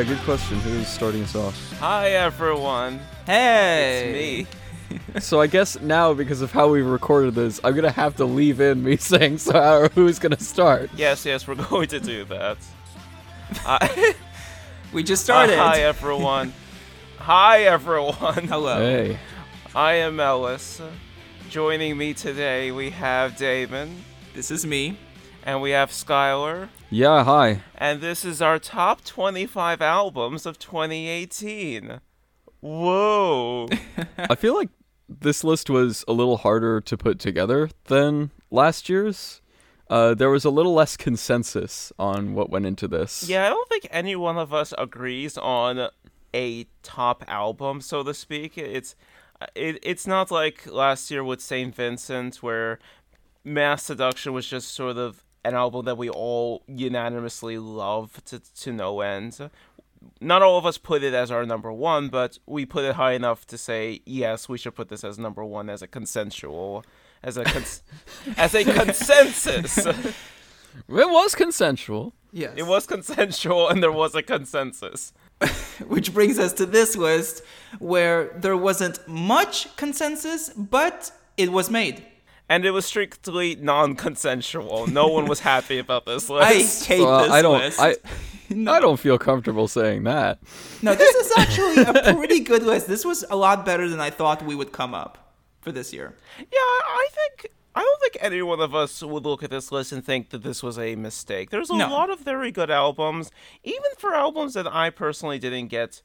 Yeah, good question. Who's starting us off? Hi everyone, Hey, it's me. So I guess now, because of how we recorded this, I'm gonna have to leave in me saying so. How, who's gonna start? Yes, yes, we're going to do that. I- We just started. Uh, hi everyone. hi everyone. Hello. Hey, I am Ellis. Joining me today we have Damon This is me. and we have Skylar. Yeah, hi. And this is our top 25 albums of 2018. Whoa. I feel like this list was a little harder to put together than last year's. Uh, there was a little less consensus on what went into this. Yeah, I don't think any one of us agrees on a top album, so to speak. It's it, it's not like last year with Saint Vincent, where Masseduction was just sort of an album that we all unanimously love to to no end. Not all of us put it as our number one, but we put it high enough to say yes, we should put this as number one as a consensual, as a cons- as a consensus. It was consensual. Yes. It was consensual, and there was a consensus. Which brings us to this list where there wasn't much consensus, but it was made. And it was strictly non-consensual. No one was happy about this list. I list. hate Well, this I don't. list. I No. I don't feel comfortable saying that. No, this is actually a pretty good list. This was a lot better than I thought we would come up for this year. yeah, I think I don't think any one of us would look at this list and think that this was a mistake. There's a No. lot of very good albums, even for albums that I personally didn't get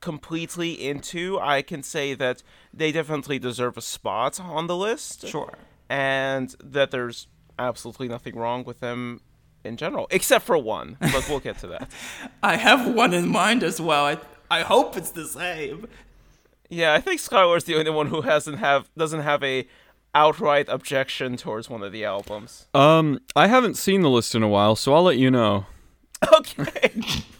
completely into. I can say that they definitely deserve a spot on the list. Sure. and that there's absolutely nothing wrong with them in general, except for one. But we'll get to that. I have one in mind as well. I, I hope it's the same. Yeah, I think Skylar's the only one who hasn't have doesn't have a outright objection towards one of the albums. Um, I haven't seen the list in a while, so I'll let you know. Okay.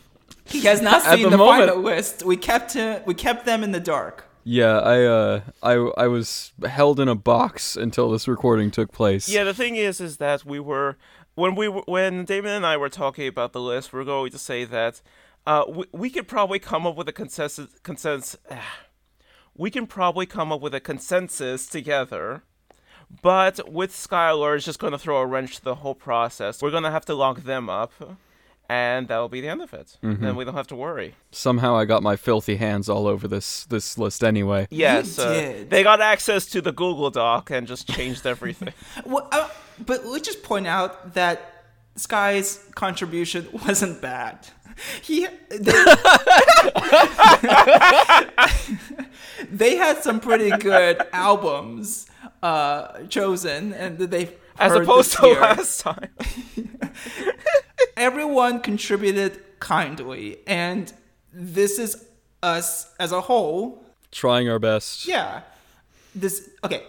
He has not seen the the, moment- final list. We kept him, we kept them in the dark. Yeah, I uh, I I was held in a box until this recording took place. yeah, the thing is, is that we were when we were, when Damon and I were talking about the list, we are going to say that uh, we, we could probably come up with a consensus consensus. we can probably come up with a consensus together. But with Skylar, it's just going to throw a wrench to the whole process. We're going to have to lock them up, and that'll be the end of it. Then we don't have to worry. Somehow I got my filthy hands all over this this list anyway. Yes, uh, did. they got access to the Google Doc and just changed everything. Well, uh, but let's just point out that Sky's contribution wasn't bad. He they, they had some pretty good albums uh, chosen, and they've As opposed to year. last time. Everyone contributed kindly, and this is us as a whole Trying our best. Yeah. This okay.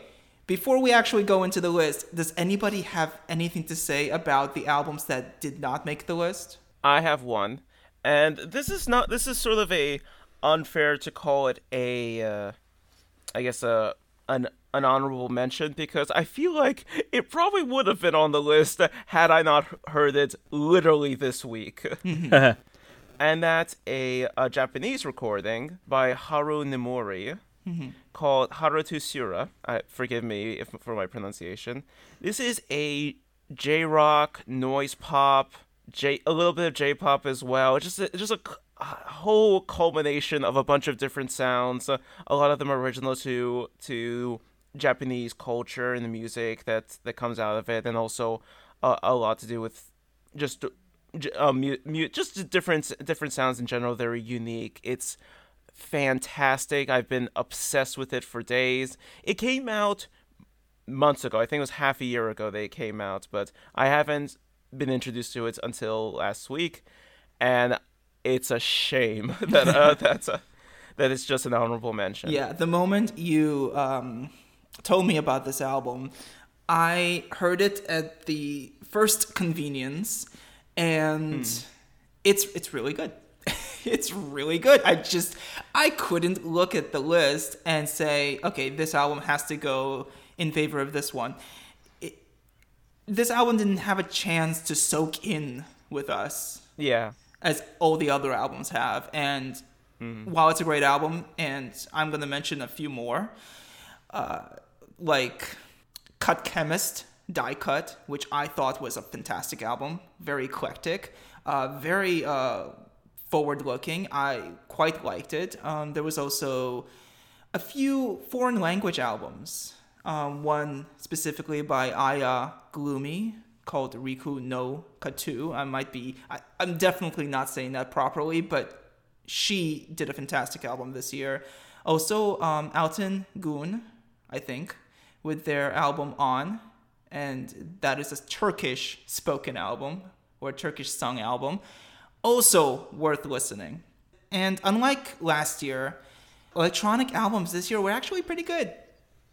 Before we actually go into the list, does anybody have anything to say about the albums that did not make the list? I have one, and this is not. This is sort of a unfair to call it a, uh, I guess a an an honorable mention because I feel like it probably would have been on the list had I not heard it literally this week. and that's a, a Japanese recording by Haru Nemuri called Haru to Shura. Uh, forgive me if, for my pronunciation. This is a J rock, noise pop, J a little bit of J pop as well. Just a, just a, c- a whole culmination of a bunch of different sounds. Uh, a lot of them are original to to Japanese culture and the music that that comes out of it, and also uh, a lot to do with just uh, just different different sounds in general. They're unique. It's fantastic. I've been obsessed with it for days. It came out months ago. I think it was half a year ago they came out, but I haven't been introduced to it until last week, and it's a shame that uh, that's a that it's just an honorable mention. Yeah, the moment you um, told me about this album, I heard it at the first convenience, and it's it's really good. it's really good. I just I couldn't look at the list and say, okay, this album has to go in favor of this one. this album didn't have a chance to soak in with us. Yeah. As all the other albums have. And while it's a great album, and I'm going to mention a few more, uh, like Cut Chemist, Die Cut, which I thought was a fantastic album, very eclectic, uh, very uh, forward looking. I quite liked it. Um, there was also a few foreign language albums. Um, one specifically by Aya Gloomy called Riku no Katu. I might be, I, I'm definitely not saying that properly, but she did a fantastic album this year. Also, um, Altın Gün, I think, with their album On, and that is a Turkish spoken album or Turkish sung album. Also worth listening. And unlike last year, electronic albums this year were actually pretty good.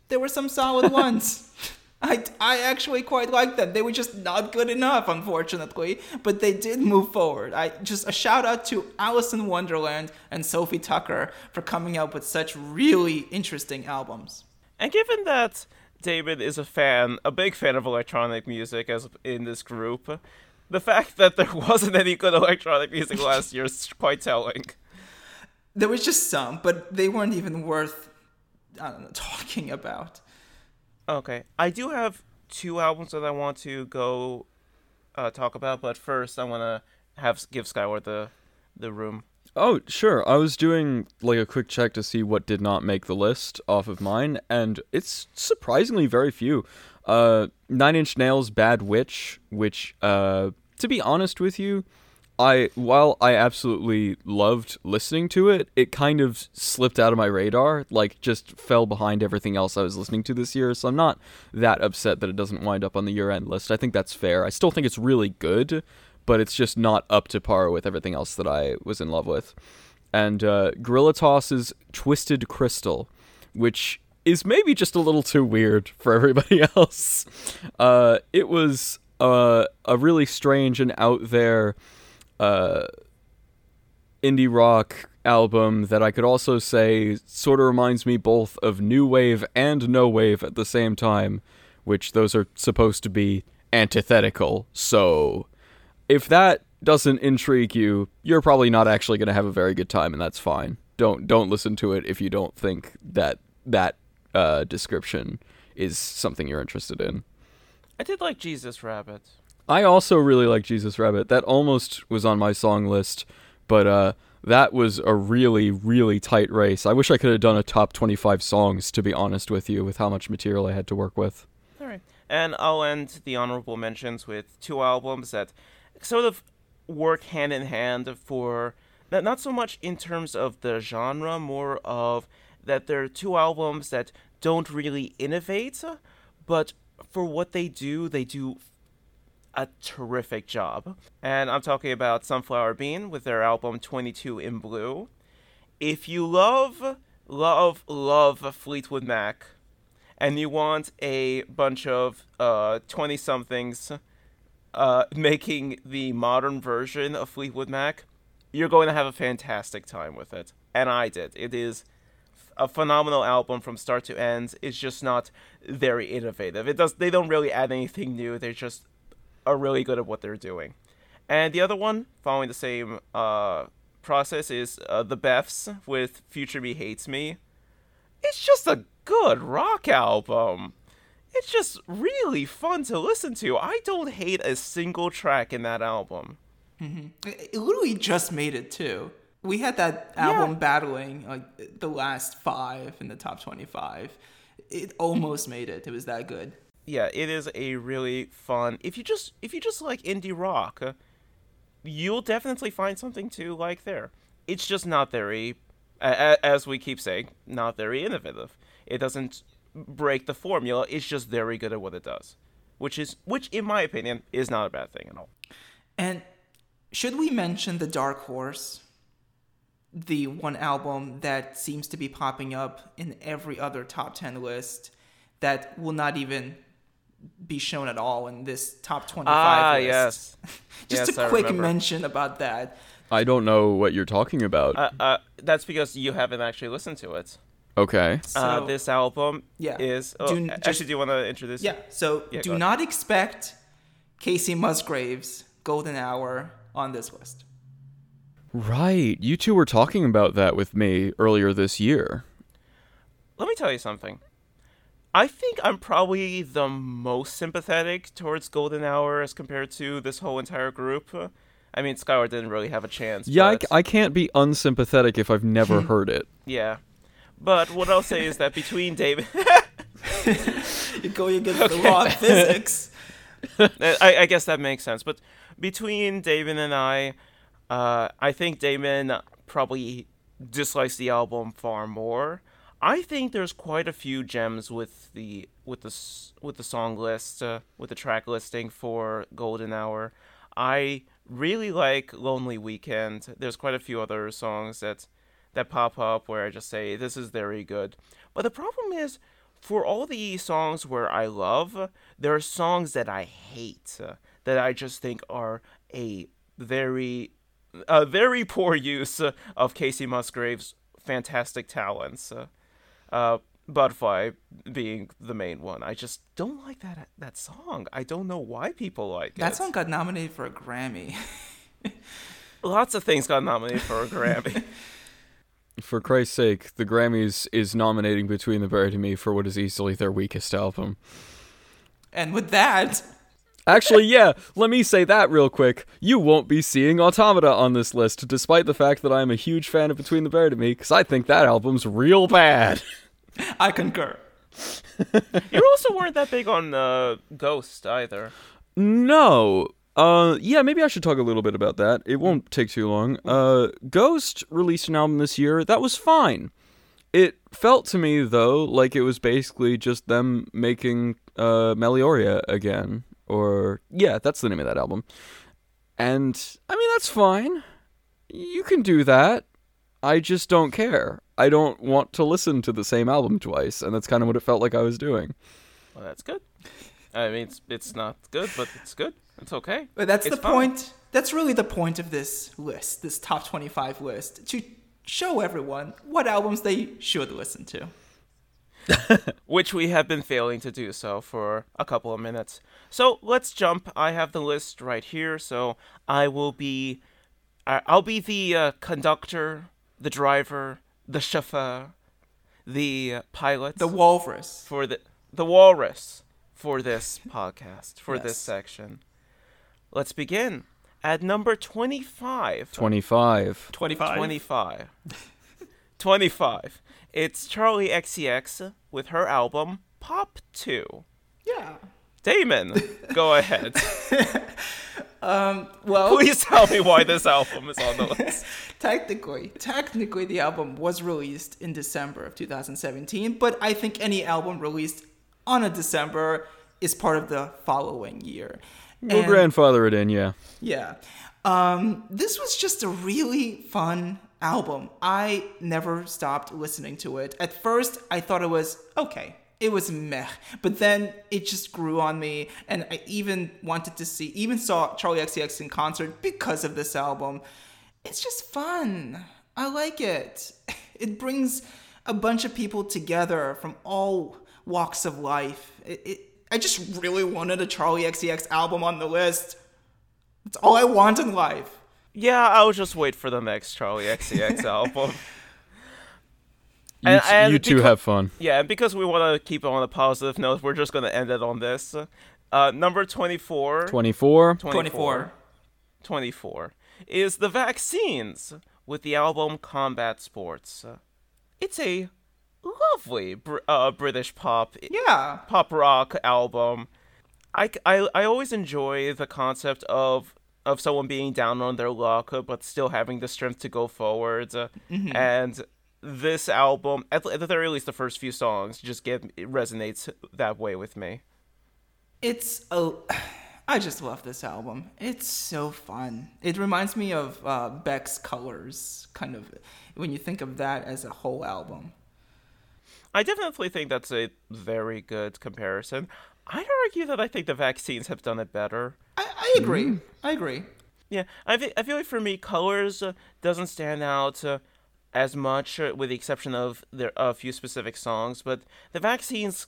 There were some solid ones. I, I actually quite liked them. They were just not good enough, unfortunately, but they did move forward. I just a shout out to Alice in Wonderland and Sophie Tucker for coming up with such really interesting albums. And given that David is a fan, a big fan of electronic music as in this group, the fact that there wasn't any good electronic music last year is quite telling. There was just some, but they weren't even worth I don't know, talking about. Okay, I do have two albums that I want to go uh, talk about, but first I want to have give Skyward the the room. Oh, sure. I was doing like a quick check to see what did not make the list off of mine, and it's surprisingly very few. Uh, Nine Inch Nails' "Bad Witch," which, uh, to be honest with you, I while I absolutely loved listening to it, it kind of slipped out of my radar, like just fell behind everything else I was listening to this year. So I'm not that upset that it doesn't wind up on the year-end list. I think that's fair. I still think it's really good, but it's just not up to par with everything else that I was in love with. And uh, Guerilla Toss's "Twisted Crystal," which is maybe just a little too weird for everybody else. Uh, it was uh, a really strange and out there uh, indie rock album that I could also say sort of reminds me both of new wave and no wave at the same time, which those are supposed to be antithetical. So if that doesn't intrigue you, you're probably not actually going to have a very good time and that's fine. Don't don't listen to it if you don't think that that uh, description is something you're interested in. I did like Jesus Rabbit. I also really like Jesus Rabbit. That almost was on my song list, but uh, that was a really, really tight race. I wish I could have done a top 25 songs, to be honest with you, with how much material I had to work with. All right, and I'll end the honorable mentions with two albums that sort of work hand in hand for not so much in terms of the genre, more of that they're two albums that don't really innovate, but for what they do, they do a terrific job. And I'm talking about Sunflower Bean with their album 22 in Blue. If you love, love, love Fleetwood Mac, and you want a bunch of 20 uh, somethings uh, making the modern version of Fleetwood Mac, you're going to have a fantastic time with it. And I did. It is a phenomenal album from start to end. It's just not very innovative. It does they don't really add anything new. They're just are really good at what they're doing. And the other one, following the same uh, process, is uh, the Beths with Future Me Hates Me. It's just a good rock album. It's just really fun to listen to. I don't hate a single track in that album. Mm-hmm. It literally just made it too. We had that album yeah. battling like the last five in the top twenty-five. It almost made it. It was that good yeah, it is a really fun. If you just if you just like indie rock, you'll definitely find something to like there. It's just not very, as we keep saying, not very innovative. It doesn't break the formula. It's just very good at what it does, which is which, in my opinion, is not a bad thing at all. And should we mention the Dark Horse? The one album that seems to be popping up in every other top 10 list that will not even be shown at all in this top 25 ah, list. yes. Just yes, a quick mention about that. I don't know what you're talking about. Uh, uh, that's because you haven't actually listened to it. Okay. Uh, so, uh, this album yeah. is. Oh, do, actually, just, do you want to introduce? Yeah. So yeah, do not expect Kacey Musgraves' Golden Hour on this list. Right. You two were talking about that with me earlier this year. Let me tell you something. I think I'm probably the most sympathetic towards Golden Hour as compared to this whole entire group. I mean, Skyward didn't really have a chance. Yeah, I, but, c- I can't be unsympathetic if I've never heard it. yeah. But what I'll say is that between David, You're going against the law of physics. I, I guess that makes sense. But between Damon and I, uh, I think Damon probably dislikes the album far more. I think there's quite a few gems with the with the with the song list, uh, with the track listing for Golden Hour. I really like Lonely Weekend. There's quite a few other songs that that pop up where I just say this is very good. But the problem is for all the songs where I love, there are songs that I hate uh, that I just think are a very a very poor use of Kacey Musgrave's fantastic talents. Uh, uh, Butterfly being the main one. I just don't like that that song. I don't know why people like That it. song got nominated for a Grammy. Lots of things got nominated for a Grammy. For Christ's sake, the Grammys is nominating Between the Buried and Me for what is easily their weakest album. And with that, Actually, yeah, let me say that real quick. You won't be seeing Automata on this list, despite the fact that I'm a huge fan of Between the Buried and Me, because I think that album's real bad. I concur. you also weren't that big on uh, Ghost either. No. Uh, yeah, maybe I should talk a little bit about that. It won't take too long. Uh, Ghost released an album this year that was fine. It felt to me though like it was basically just them making uh Meliora again, or yeah, that's the name of that album. And I mean that's fine. You can do that. I just don't care. I don't want to listen to the same album twice, and that's kind of what it felt like I was doing. Well, that's good. I mean, it's it's not good, but it's good. It's okay. But that's It's the fine. point. That's really the point of this list, this top 25 list, to show everyone what albums they should listen to. which we have been failing to do so for a couple of minutes. So let's jump. I have the list right here, so I will be, I- I'll be the uh, conductor, the driver, the chauffeur, the uh, pilot, The Walrus. for the the walrus for this podcast for this section. Let's begin at number twenty-five. 25. 25. 25. 25. It's Charli XCX with her album Pop 2. Yeah. Damon, go ahead. Well, Please tell me why this album is on the list. technically, technically the album was released in December of 2017, but I think any album released on a December is part of the following year. We'll And- grandfather it in, yeah. Yeah. Um, this was just a really fun album. I never stopped listening to it. At first, I thought it was okay. It was meh. But then it just grew on me, and I even wanted to see, even saw Charli XCX in concert because of this album. It's just fun. I like it. It brings a bunch of people together from all walks of life. It, it, I just really wanted a Charli XCX album on the list. That's all I want in life. Yeah, I'll just wait for the next Charli XCX album. You, And- t- and you two becau- have fun. Yeah, and because we want to keep it on a positive note, we're just going to end it on this. Uh, number 24. 24. 24. 24 is the vaccines with the album Combat Sports. It's a lovely br- uh, British pop Yeah. pop rock album. I, I, I always enjoy the concept of of someone being down on their luck uh, but still having the strength to go forward. uh, And this album, at, at the very least, the first few songs just get it resonates that way with me. It's a. I just love this album. It's so fun. It reminds me of uh, Beck's Colors, kind of, when you think of that as a whole album. I definitely think that's a very good comparison. I'd argue that I think the vaccines have done it better. I, I agree. I agree. Yeah, I, fe- I feel like for me, Colors uh, doesn't stand out uh, as much, uh, with the exception of there a few specific songs. But the vaccines,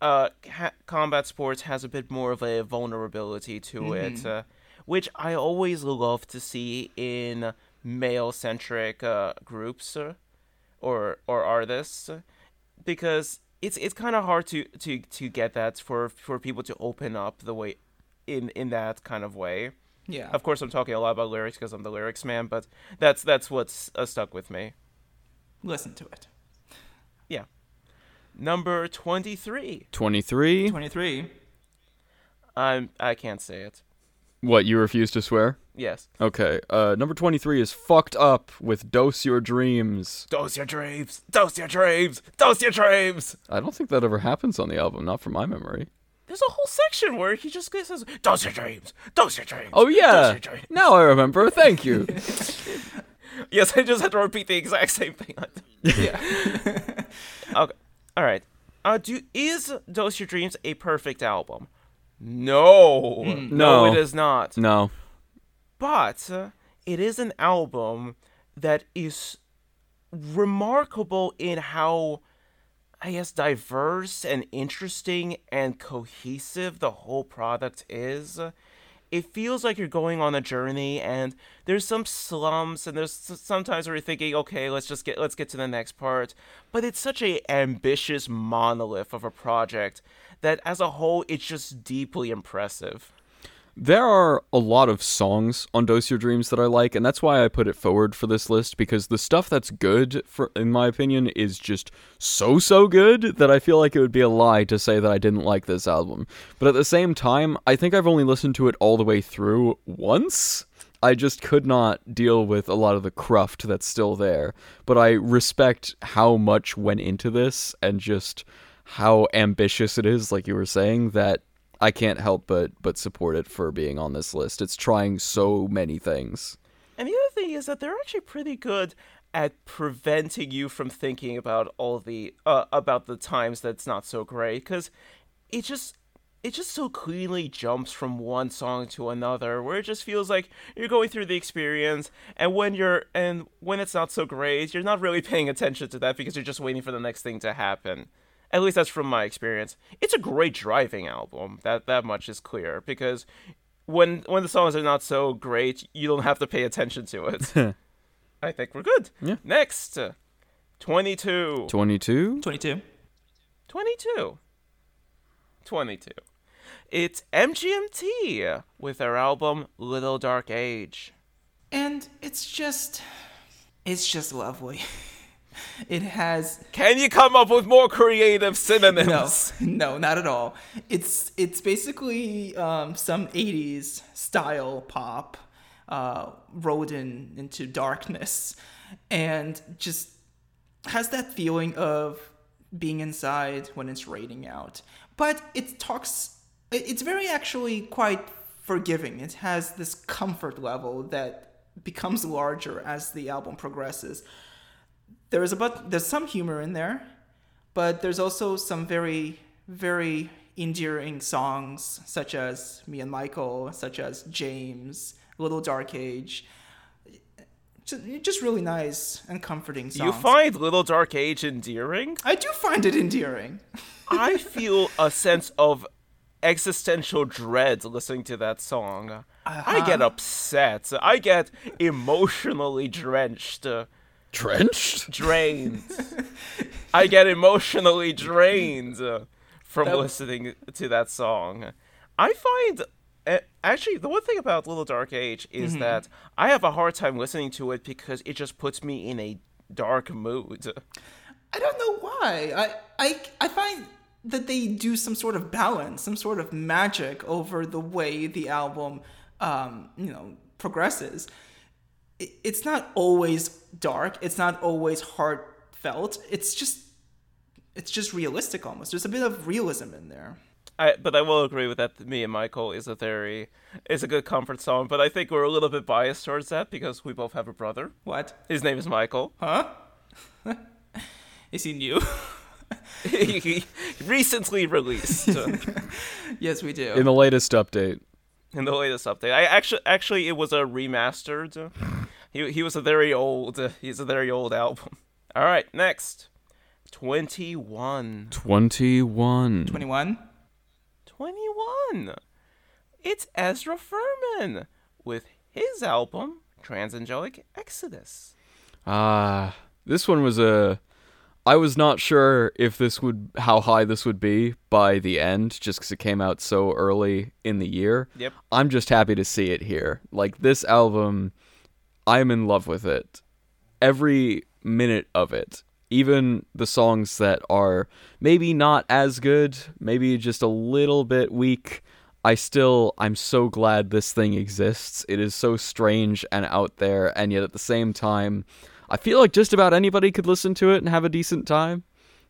uh, ha- combat sports has a bit more of a vulnerability to it, uh, which I always love to see in male centric uh, groups uh, or or artists because it's it's kind of hard to, to to get that for for people to open up the way in in that kind of way. Yeah. Of course, I'm talking a lot about lyrics because I'm the lyrics man, but that's that's what's uh, stuck with me. Listen to it. Yeah. Number 23. 23. 23. I'm I can't say it. What, you refuse to swear? Yes. Okay. Uh, number 23 is Fucked Up with Dose Your Dreams. Dose your dreams. Dose your dreams. Dose your dreams. I don't think that ever happens on the album, not from my memory. There's a whole section where he just says, "Dose your dreams. Dose your dreams." Oh, yeah. dreams." Now I remember. Thank you. Yes, I just had to repeat the exact same thing. Yeah. okay. All right. Uh, do is Dose Your Dreams a perfect album? No. Mm. No. it is not. no. But it is an album that is remarkable in how, I guess, diverse and interesting and cohesive the whole product is. It feels like you're going on a journey, and there's some slumps, and there's sometimes where you're thinking, okay, let's just get let's get to the next part. But it's such a ambitious monolith of a project that, as a whole, it's just deeply impressive. There are a lot of songs on Dose Your Dreams that I like, and that's why I put it forward for this list because the stuff that's good, for, in my opinion, is just so, so good that I feel like it would be a lie to say that I didn't like this album. But at the same time, I think I've only listened to it all the way through once. I just could not deal with a lot of the cruft that's still there. But I respect how much went into this and just how ambitious it is, like you were saying, that I can't help but but support it for being on this list. It's trying so many things. And the other thing is that they're actually pretty good at preventing you from thinking about all the uh, about the times that's not so great because it just it just so cleanly jumps from one song to another where it just feels like you're going through the experience and when you're and when it's not so great you're not really paying attention to that because you're just waiting for the next thing to happen at least that's from my experience it's a great driving album that that much is clear because when when the songs are not so great, you don't have to pay attention to it. I think we're good. Yeah. Next, uh, 22. 22? 22. 22. 22. It's MGMT with their album Little Dark Age. And it's just it's just lovely. It has Can you come up with more creative synonyms? no, not at all. It's it's basically um, some '80s style pop uh, rolled in into darkness, and just has that feeling of being inside when it's raining out. But it talks. It's very actually quite forgiving. It has this comfort level that becomes larger as the album progresses there is a but there's some humor in there, but there's also some very very endearing songs such as Me and Michael, such as James, Little Dark Age. Just, just really nice and comforting songs. You find Little Dark Age endearing? I do find it endearing. I feel a sense of existential dread listening to that song. I uh-huh. get upset. I get emotionally drenched. Drenched? drained. I get emotionally drained uh, from That- listening to that song. I find uh, actually the one thing about Little Dark Age is that I have a hard time listening to it because it just puts me in a dark mood. I don't know why. I, I, I find that they do some sort of balance, some sort of magic over the way the album, um, you know, progresses. It, it's not always dark. It's not always heartfelt. It's just, it's just realistic almost. There's a bit of realism in there. I, but I will agree with that. Me and Michael is a very is a good comfort song, but I think we're a little bit biased towards that because we both have a brother. What? His name is Michael. Huh? Is he new? he recently released yes, we do. In the latest update. in the latest update. I actually actually it was a remastered. Uh, He he was a very old. uh, He's a very old album. All right, next. 21. 21. 21. 21. It's Ezra Furman with his album Transangelic Exodus. Ah, this one was a. I was not sure if this would how high this would be by the end, just because it came out so early in the year. Yep. I'm just happy to see it here. Like this album, I'm in love with it. Every minute of it. Even the songs that are maybe not as good, maybe just a little bit weak, I still I'm so glad this thing exists. It is so strange and out there and yet at the same time I feel like just about anybody could listen to it and have a decent time.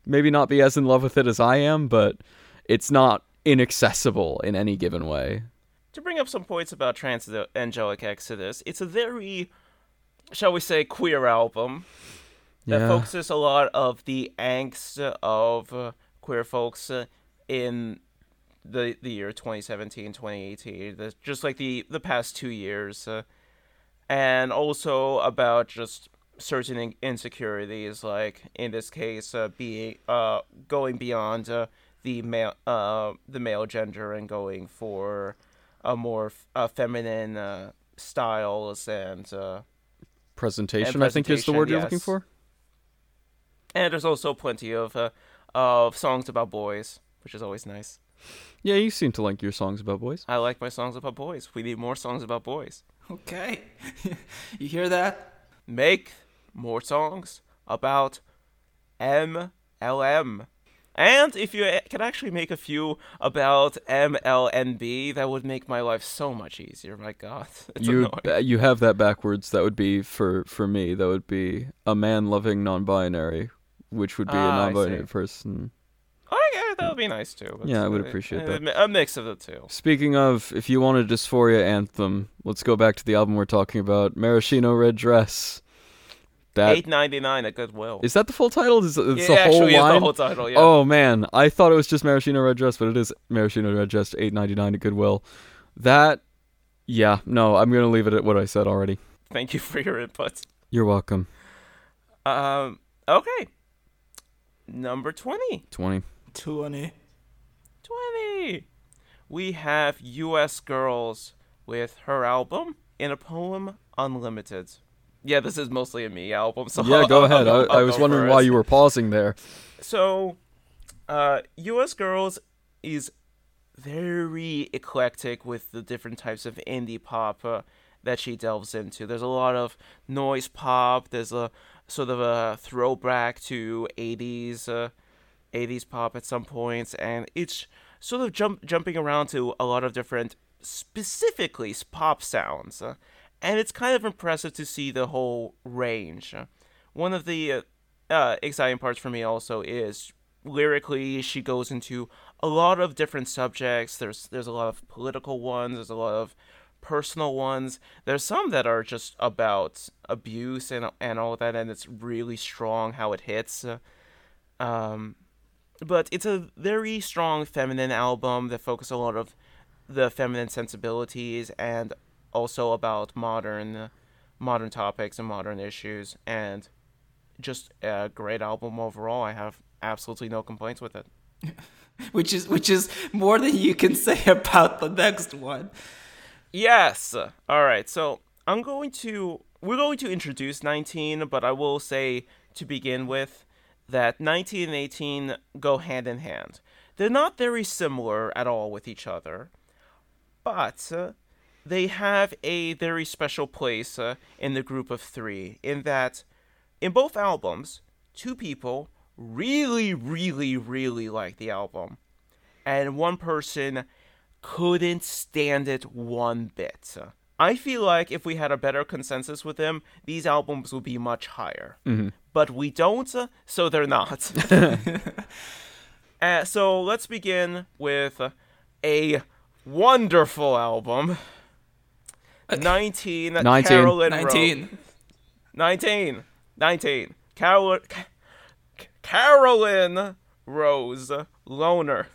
Maybe not be as in love with it as I am, but it's not inaccessible in any given way. To bring up some points about Transangelic Exodus, it's a very, shall we say, queer album that Yeah. focuses a lot of the angst of uh, queer folks uh, in the the year 2017 2018 the, just like the the past two years uh, and also about just certain in- insecurities like in this case uh, being uh going beyond uh, the male uh the male gender and going for a more f- uh, feminine uh, styles and uh Presentation, I think is the word presentation, you're looking for. and there's also plenty of uh, of songs about boys which is always nice Yeah, you seem to like your songs about boys. I like my songs about boys. We need more songs about boys. Okay. you hear that? Make more songs about MLM. And if you can actually make a few about MLNB, that would make my life so much easier. My God, you annoying. you have that backwards. That would be for for me. That would be a man loving non-binary, which would be a Ah, I non-binary person. Oh, yeah, that would be nice too. but, Yeah, I would appreciate that. A mix of the two. Speaking of, if you want a dysphoria anthem, let's go back to the album we're talking about, Maraschino Red Dress. That Eight ninety nine at Goodwill. is that the full title? Is it's yeah, the whole actually, is line? the whole title. Yeah. Oh man, I thought it was just Maraschino Red Dress, but it is Maraschino Red Dress, eight ninety nine at Goodwill. That, yeah, no, I'm gonna leave it at what I said already. Thank you for your input. You're welcome. Um. Okay. Number twenty. Twenty. 20. 20. We have US Girls with her album In a Poem Unlimited. Yeah, this is mostly a me album. So Yeah, I'll- go I'll- ahead. I'll- I, I was wondering why you were pausing there. So, uh, US Girls is very eclectic with the different types of indie pop uh, that she delves into. There's a lot of noise pop. There's a sort of a throwback to 80s, uh, 80s pop at some points, and it's sort of jump jumping around to a lot of different, specifically pop sounds. And it's kind of impressive to see the whole range. One of the uh, uh, exciting parts for me also is lyrically she goes into a lot of different subjects. There's there's a lot of political ones. There's a lot of personal ones. There's some that are just about abuse and and all that, and it's really strong how it hits. Um, but it's a very strong feminine album that focuses a lot of the feminine sensibilities and also about modern modern topics and modern issues and just a great album overall. I have absolutely no complaints with it. Which is which is more than you can say about the next one. Yes. All right. So I'm going to we're going to introduce 19, but I will say to begin with that 19 and 18 go hand in hand. They're not very similar at all with each other, but they have a very special place uh, in the group of three. In that, in both albums, two people really, really, really like the album, and one person couldn't stand it one bit. I feel like if we had a better consensus with them, these albums would be much higher. But we don't, uh, so they're not. uh, so let's begin with a wonderful album. 19, 19. Carolyn Ro- 19. 19. 19. Carol- Ca- Caroline Rose Loner.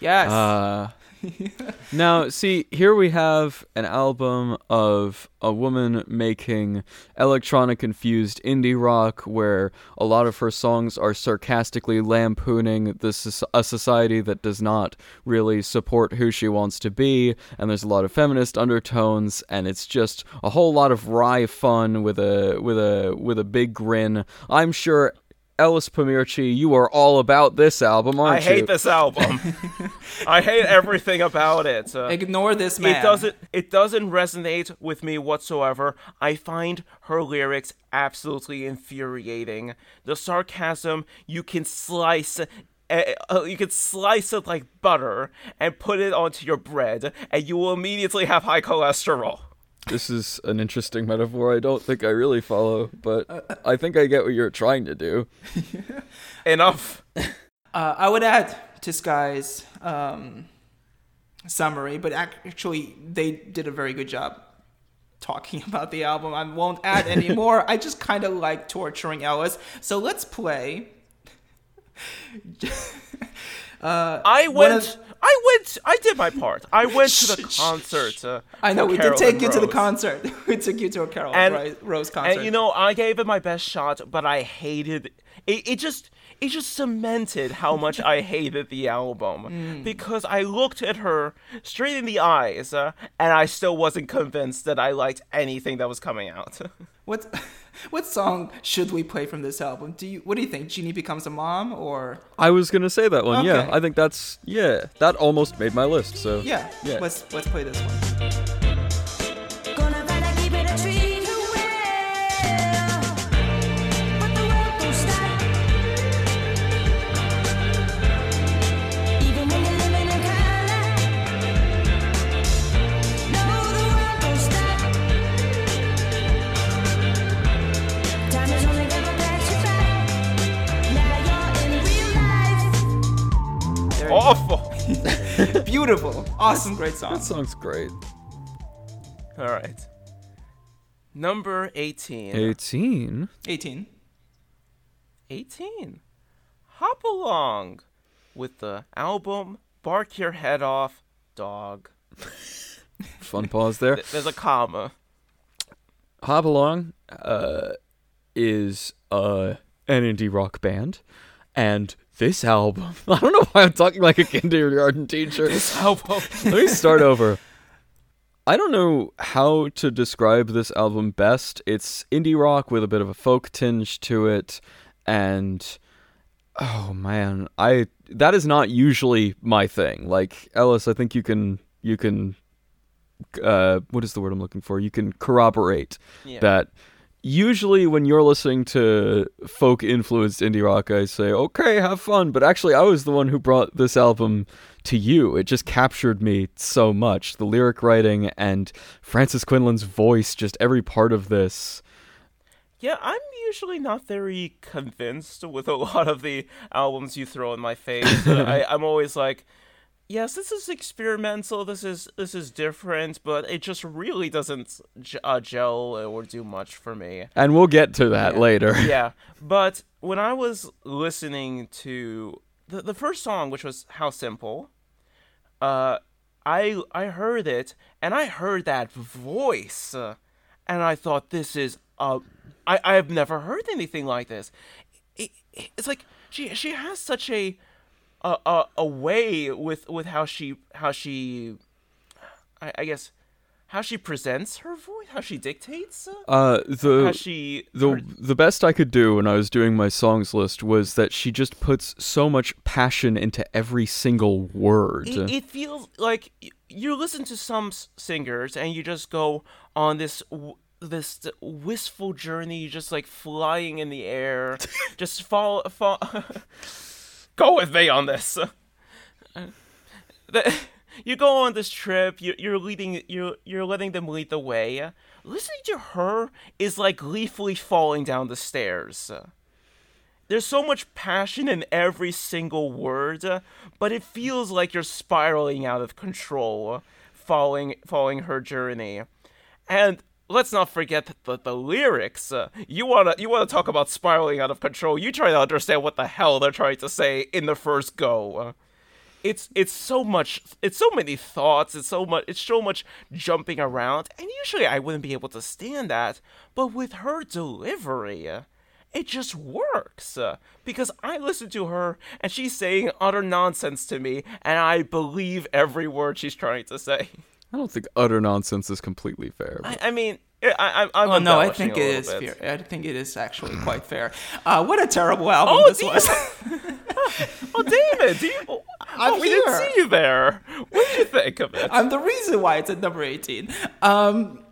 Yes. Uh, Now, see, here we have an album of a woman making electronic infused indie rock where a lot of her songs are sarcastically lampooning the soc- a society that does not really support who she wants to be, and there's a lot of feminist undertones, and it's just a whole lot of wry fun with a with a with a big grin. I'm sure Ellis Pamirchi, you are all about this album, aren't you? I hate you? this album. I hate everything about it. Uh, Ignore this man. it doesn't it doesn't resonate with me whatsoever. I find her lyrics absolutely infuriating. The sarcasm you can slice uh, uh, you can slice it like butter and put it onto your bread and you will immediately have high cholesterol. This is an interesting metaphor. I don't think I really follow, but I think I get what you're trying to do. Enough. Uh, I would add to Sky's um, summary, but actually, they did a very good job talking about the album. I won't add anymore. I just kind of like torturing Ellis. So let's play. I went of- I went I did my part. I went to the concert. Uh, I know we Carol did take you to the concert. we took you to a Carol And- Rose concert. And you know, I gave it my best shot, but I hated it. It just it just cemented how much I hated the album Mm. because I looked at her straight in the eyes, uh, and I still wasn't convinced that I liked anything that was coming out. what what song should we play from this album? Do you what do you think? Jeannie becomes a mom or I was gonna say that one. Yeah, I think that's yeah. That almost made my list. So yeah? Yeah. Let's let's play this one. Awful. Beautiful, awesome, great song. that song's great. All right. Number 18. Eighteen. 18. 18. Hop along with the album Bark Your Head Off, Dog. Fun pause there. Th- There's a comma. Hop Along uh, is uh, an indie rock band, and this album. I don't know why I'm talking like a kindergarten teacher. This album. Let me start over. I don't know how to describe this album best. It's indie rock with a bit of a folk tinge to it, and oh man, I that is not usually my thing. Like Ellis, I think you can you can uh what is the word I'm looking for? You can corroborate Yeah. that usually when you're listening to folk influenced indie rock I say, "Okay, have fun." But actually I was the one who brought this album to you. It just captured me so much. The lyric writing and Frances Quinlan's voice, just every part of this. Yeah, I'm usually not very convinced with a lot of the albums you throw in my face. I, I'm always like, yes, this is experimental. This is this is different, but it just really doesn't j- uh, gel or do much for me. And we'll get to that later. yeah, but when I was listening to the the first song, which was "How Simple," uh, I I heard it and I heard that voice, uh, and I thought this is uh, I I have never heard anything like this. It, it- it's like she she has such a a, a, way with with how she how she I, I guess how she presents her voice, how she dictates, uh, Uh the how she the her- the best I could do when I was doing my songs list was that she just puts so much passion into every single word. It, it feels like you listen to some singers and you just go on this this wistful journey, just like flying in the air, just fall fall. go with me on this. The- you go on this trip. You, you're leading. You're you're letting them lead the way. Listening to her is like gleefully falling down the stairs. There's so much passion in every single word, but it feels like you're spiraling out of control, following following her journey. And let's not forget the, the lyrics. Uh, you wanna you wanna talk about spiraling out of control? You try to understand what the hell they're trying to say in the first go. Uh, it's it's so much it's so many thoughts it's so much it's so much jumping around and usually i wouldn't be able to stand that but with her delivery it just works uh, because i listen to her and she's saying utter nonsense to me and i believe every word she's trying to say I don't think utter nonsense is completely fair. but- i, I mean I, I, I'm Well, no, I think a it little is bit. fair. I think it is actually quite fair. Uh, what a terrible album Oh, this do was. oh david do you, oh, I'm we didn't see you there what did you think of it I'm the reason why it's at number 18. Um,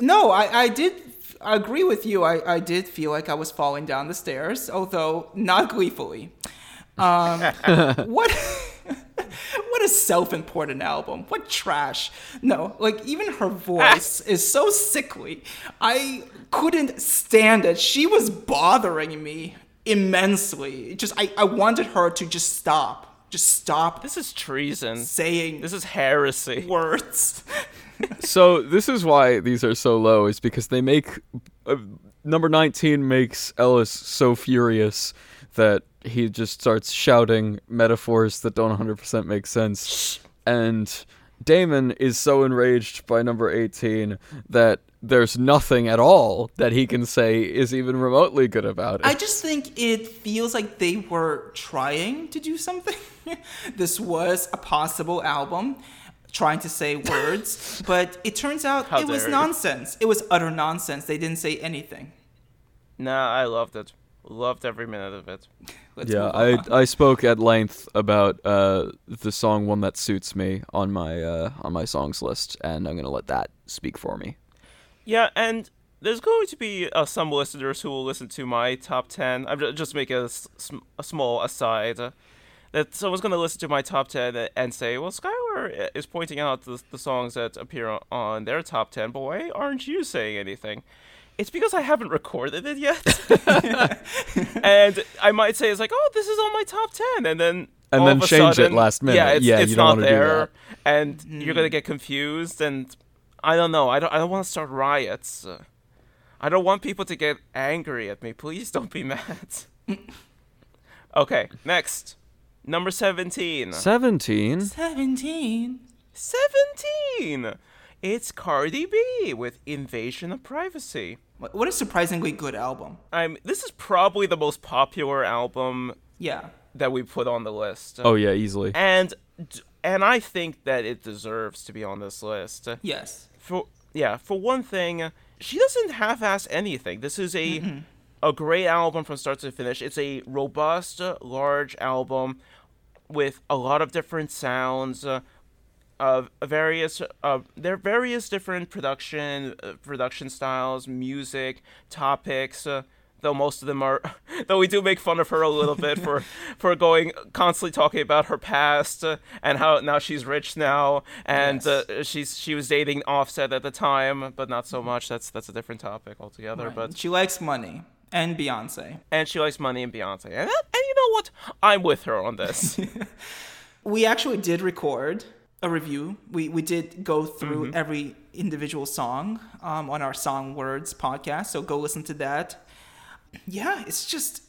no, I, I did agree with you. I, I did feel like I was falling down the stairs, although not gleefully. Um, what? what a self-important album. What trash. No, like even her voice is so sickly. I couldn't stand it. She was bothering me immensely. Just I, I wanted her to just stop. Just stop this is treason saying this is heresy words. so this is why these are so low is because they make uh, number 19 makes ellis so furious that he just starts shouting metaphors that don't 100% make sense and damon is so enraged by number 18 that there's nothing at all that he can say is even remotely good about it I just think it feels like they were trying to do something. this was a possible album trying to say words, but it turns out How it was dare you. nonsense. It was utter nonsense. They didn't say anything. Nah, I loved it. Loved every minute of it. Let's yeah, I. I spoke at length about uh, the song "One That Suits Me" on my uh, on my songs list, and I'm gonna let that speak for me. Yeah, and there's going to be uh, some listeners who will listen to my top 10. I'm ju- just making a, s- a small aside. That someone's going to listen to my top 10 and say, well, Skylar is pointing out the, the songs that appear on, on their top 10, but why aren't you saying anything? It's because I haven't recorded it yet. and I might say, it's like, oh, this is on my top 10. And then. And all then of a change it last minute. Yeah, it's, Yeah, it's you don't not wanna do there, that. and you're gonna get confused, and I don't know. I don't. I don't want to start riots. Uh, I don't want people to get angry at me. Please don't be mad. okay, next. Number 17. Seventeen. 17. 17! It's Cardi B with Invasion of Privacy. What what a surprisingly good album. I'm this is probably the most popular album Yeah. that we put on the list. Oh yeah, easily. And and I think that it deserves to be on this list. Yes. for yeah, for one thing, she doesn't half-ass anything. This is a mm-hmm. a great album from start to finish. It's a robust, large album with a lot of different sounds. Uh, of various, uh, there are various different production uh, production styles, music, topics. Uh, though most of them are, though we do make fun of her a little bit for for going constantly talking about her past uh, and how now she's rich now and Yes. uh, she's she was dating Offset at the time, but not so much. That's that's a different topic altogether. Right. But she likes money and Beyonce. and she likes money and Beyonce, and, and you know what? I'm with her on this. We actually did record a review. We we did go through Mm-hmm. every individual song um, on our Song Words podcast. So go listen to that. Yeah, it's just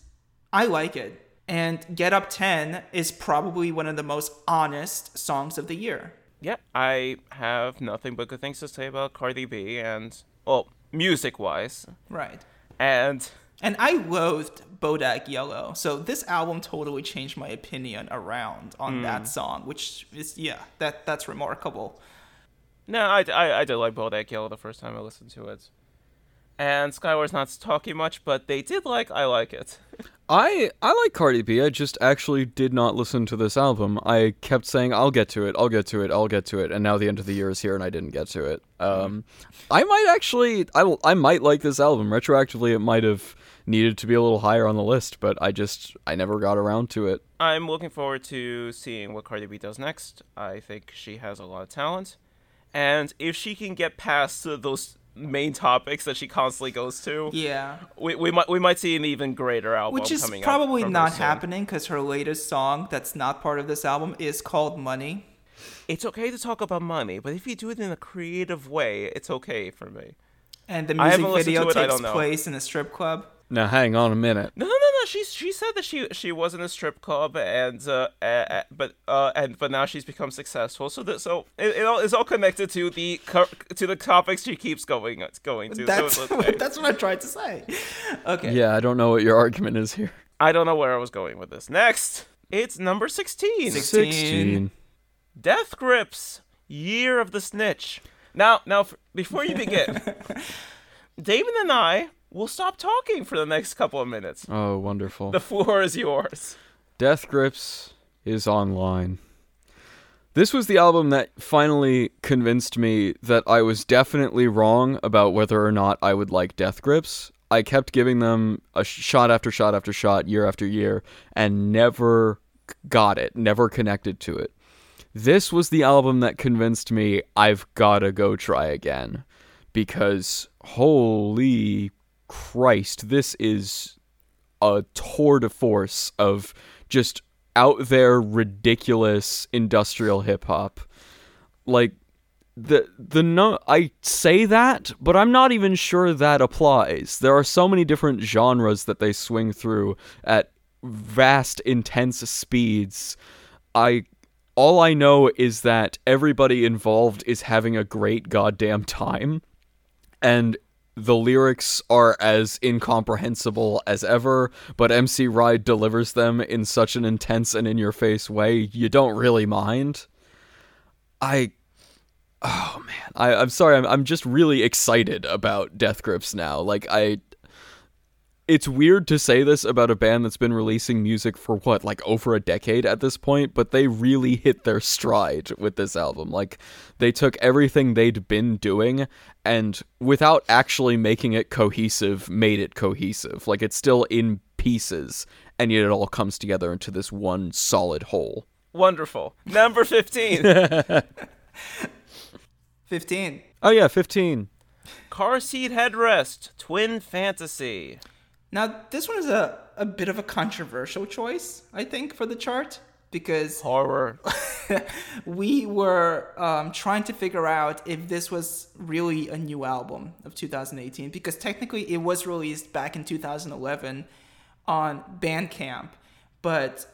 I like it. And Get Up 10 is probably one of the most honest songs of the year. yeah, I have nothing but good things to say about Cardi B, and well, music wise, Right. and And I loathed Bodak Yellow. So this album totally changed my opinion around on Hmm. that song, which is yeah, that that's remarkable. No, I, I, I did like Bodak Yellow the first time I listened to it. And Skylar's not talking much, but they did like I Like It. I I like Cardi B. I just actually did not listen to this album. I kept saying I'll get to it, I'll get to it, I'll get to it, and now the end of the year is here and I didn't get to it. Um, I might actually I I might like this album. Retroactively, it might have needed to be a little higher on the list, but I just I never got around to it. I'm looking forward to seeing what Cardi B does next. I think she has a lot of talent. And if she can get past those main topics that she constantly goes to, Yeah. we, we might we might see an even greater album Which is probably not happening because her latest song that's not part of this album is called Money. It's okay to talk about money, but if you do it in a creative way, it's okay for me. And the music video it, takes place in a strip club. Now hang on a minute. No, no, no, no. She she said that she she was in a strip club and uh, but uh and but now she's become successful. So that so it, it all is all connected to the to the topics she keeps going going to. That's so okay. that's what I tried to say. Okay. Yeah, I don't know what your argument is here. I don't know where I was going with this. Next, it's number sixteen. Six- 16. Death Grips, Year of the Snitch. Now, now, before you begin, David and I will stop talking for the next couple of minutes. Oh, wonderful. The floor is yours. Death Grips is online. This was the album that finally convinced me that I was definitely wrong about whether or not I would like Death Grips. I kept giving them a shot after shot after shot, year after year, and never got it, never connected to it. This was the album that convinced me I've gotta go try again. Because holy Christ, this is a tour de force of just out there ridiculous industrial hip hop. Like the the no I say that, but I'm not even sure that applies. There are so many different genres that they swing through at vast intense speeds. I all I know is that everybody involved is having a great goddamn time and the lyrics are as incomprehensible as ever, but MC Ride delivers them in such an intense and in your face way, you don't really mind. I. Oh man, I, I'm sorry. I'm I'm just really excited about Death Grips now. Like I, it's weird to say this about a band that's been releasing music for what, like over a decade at this point, but they really hit their stride with this album. Like, they took everything they'd been doing and without actually making it cohesive, made it cohesive. Like, it's still in pieces, and yet it all comes together into this one solid whole. Wonderful. Number 15. 15. Oh, yeah, 15. Car seat headrest. Twin fantasy. Now, this one is a, a bit of a controversial choice, I think, for the chart because Horror. we were um, trying to figure out if this was really a new album of 2018 because technically it was released back in 2011 on Bandcamp, but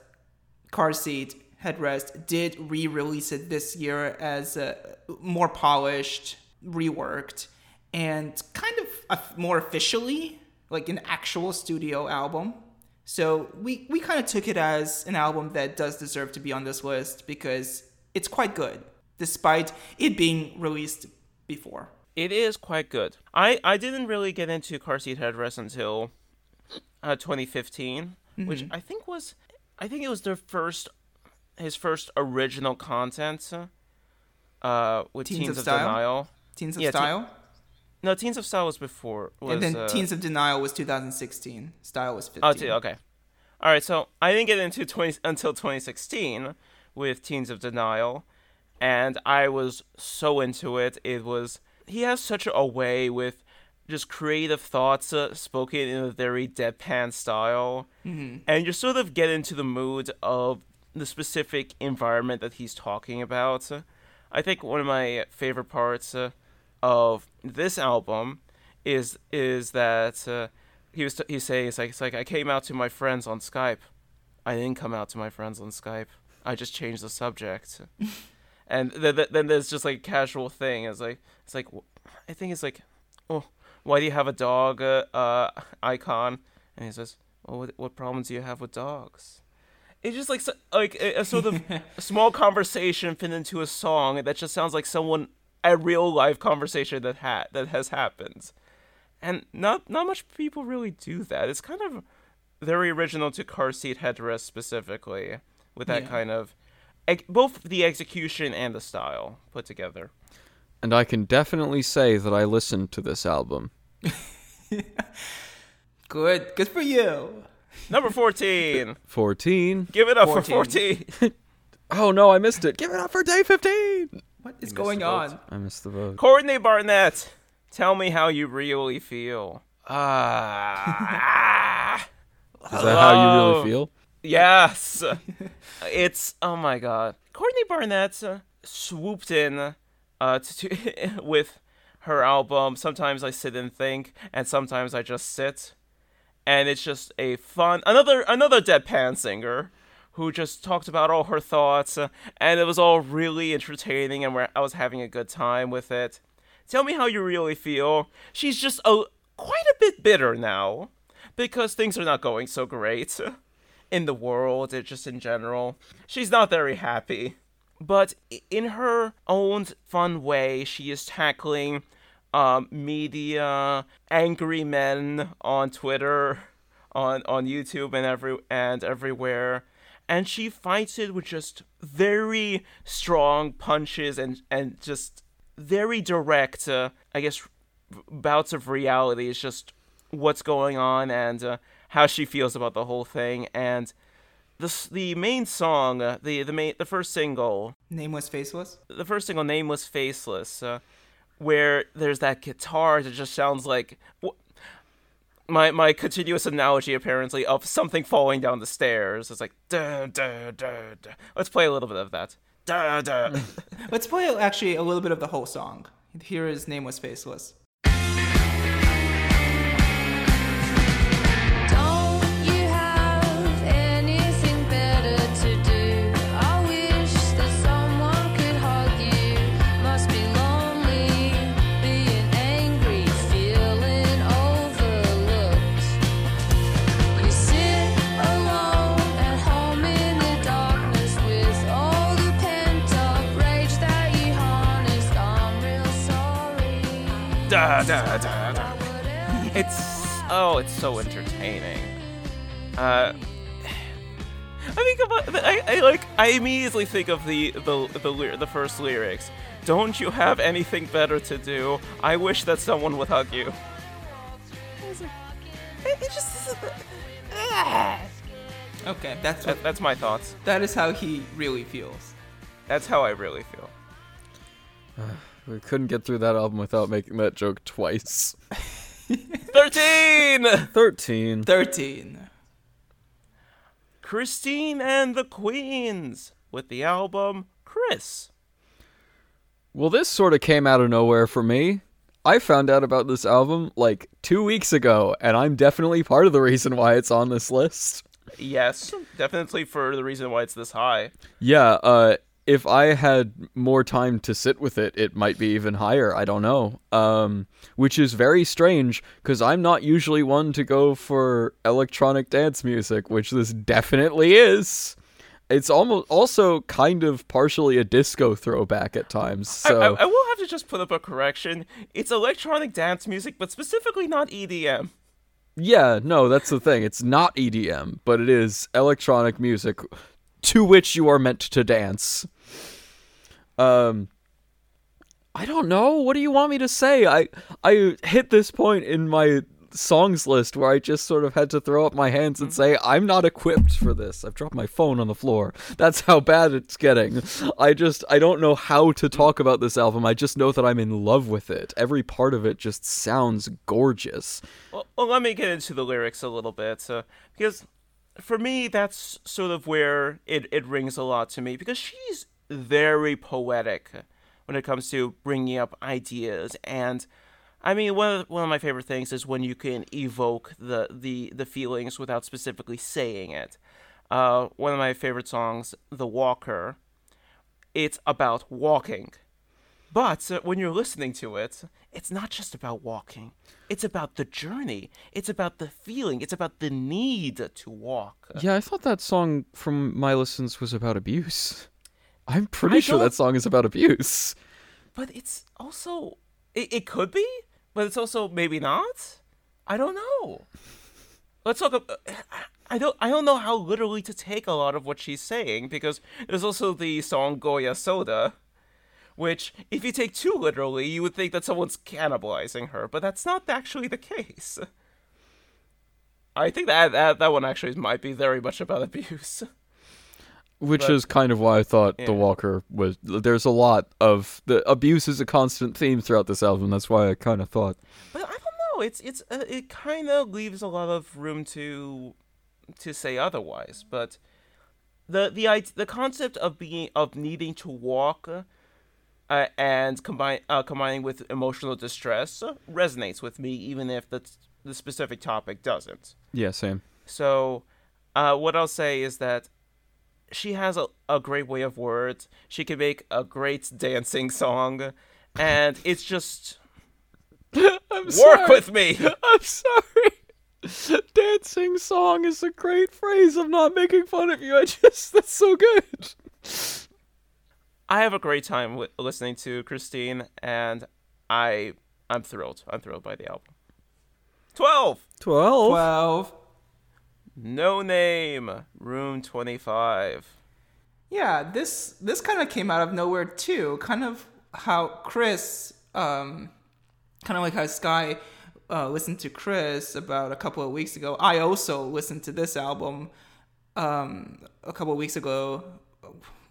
Car Seat Headrest did re-release it this year as a more polished, reworked, and kind of a, more officially like an actual studio album. So we we kind of took it as an album that does deserve to be on this list because it's quite good, despite it being released before. It is quite good. I, I didn't really get into car seat headrest until uh, 2015, which Mm-hmm. I think was I think it was their first his first original content uh with Teens Teens, of of? Denial. Teens of Yeah, te- Style, No, Teens of Style was before was and then uh, Teens of Denial was 2016. Style was 15. Oh, t- okay. All right, so I didn't get into 20 until 2016 with Teens of Denial, and I was so into it. It was he has such a way with just creative thoughts uh, spoken in a very deadpan style, and you sort of get into the mood of the specific environment that he's talking about. I think one of my favorite parts uh, of this album is is that uh, he was t- he's saying it's like it's like I came out to my friends on Skype. I didn't come out to my friends on Skype. I just changed the subject. and th- th- then there's just like a casual thing. It's like it's like I think it's like, oh, why do you have a dog uh, uh, icon? And he says, well, what what problems do you have with dogs? It's just like so, like a, a sort of small conversation fit into a song that just sounds like someone a real life conversation that had that has happened, and not not much people really do that. It's kind of very original to car seat headrest specifically, with that Yeah. kind of ex- both the execution and the style put together. And I can definitely say that I listened to this album. Good, good for you. Number fourteen, 14. give it up 14. for fourteen. Oh no, I missed it. Give it up for day 15. What is going on? I missed the vote. Courtney Barnett, tell me how you really feel. Ah. Is that how you really feel? Yes. it's oh my god. Courtney Barnett swooped in uh to, to with her album. Sometimes I sit and think and sometimes I just sit. and it's just a fun another another deadpan singer who just talked about all her thoughts, and it was all really entertaining, and I was having a good time with it. Tell me how you really feel. She's just a quite a bit bitter now because things are not going so great in the world, just in general. She's not very happy. But in her own fun way, she is tackling um, media, angry men on Twitter, on on YouTube, and every and everywhere, and she fights it with just very strong punches and and just very direct. Uh, I guess bouts of reality is just what's going on and uh, how she feels about the whole thing and the the main song uh, the the main the first single Nameless, faceless. the first single nameless faceless uh, where there's that guitar that just sounds like my my continuous analogy apparently of something falling down the stairs it's like da da da da let's play a little bit of that da da Let's play actually a little bit of the whole song. Here is Nameless, faceless. Da da da da it's oh it's so entertaining uh I think about I, I like I immediately think of the the the ly- the first lyrics. Don't you have anything better to do? I wish that someone would hug you. It, it just ah. Okay, that's what that, that's my thoughts. that is how he really feels. That's how I really feel. We couldn't get through that album without making that joke twice. Thirteen. 13. Thirteen. Christine and the Queens with the album Chris. Well, this sort of came out of nowhere for me. I found out about this album like two weeks ago, and I'm definitely part of the reason why it's on this list. Yes, definitely for the reason why it's this high. Yeah, uh, if I had more time to sit with it, it might be even higher. I don't know. Um, which is very strange because I'm not usually one to go for electronic dance music, which this definitely is. It's almost also kind of partially a disco throwback at times. I- So I, I will have to just put up a correction. It's electronic dance music, but specifically not EDM. Yeah, no, that's the thing. It's not EDM, but it is electronic music to which you are meant to dance. Um I don't know. What do you want me to say? I I hit this point in my songs list where I just sort of had to throw up my hands and say I'm not equipped for this. I've dropped my phone on the floor. That's how bad it's getting. I just I don't know how to talk about this album. I just know that I'm in love with it. Every part of it just sounds gorgeous. Well, well let me get into the lyrics a little bit, uh, because for me, that's sort of where it, it rings a lot to me, because she's very poetic when it comes to bringing up ideas and. I mean, one of, one of my favorite things is when you can evoke the, the, the feelings without specifically saying it. Uh, one of my favorite songs, The Walker, it's about walking. But uh, when you're listening to it, it's not just about walking. It's about the journey. It's about the feeling. It's about the need to walk. Yeah, I thought that song from my listens was about abuse. I'm pretty I sure that song is about abuse. But it's also it, it could be, but it's also maybe not. I don't know. Let's talk about I don't I don't know how literally to take a lot of what she's saying because there's also the song Goya Soda which if you take too literally you would think that someone's cannibalizing her, but that's not actually the case. I think that that, that one actually might be very much about abuse. Which But- is kind of why I thought Yeah. The Walker was. There's a lot of. The abuse is a constant theme throughout this album. That's why I kind of thought. But I don't know. It's it's uh, it kind of leaves a lot of room to to say otherwise. But the the the concept of being of needing to walk uh, and combine uh, combining with emotional distress resonates with me, even if the the specific topic doesn't. Yeah, same. So, uh, what I'll say is that she has a, a great way of words. She can make a great dancing song, and it's just I'm work with me. I'm sorry. Dancing song is a great phrase. I'm not making fun of you. I just that's so good. I have a great time wi- listening to Christine, and I I'm thrilled. I'm thrilled by the album. Twelve. Twelve. 12. Noname. Room twenty five. Yeah, this this kind of came out of nowhere too. Kind of how Chris, um, kind of like how Sky uh, listened to Chris about a couple of weeks ago. I also listened to this album um, a couple of weeks ago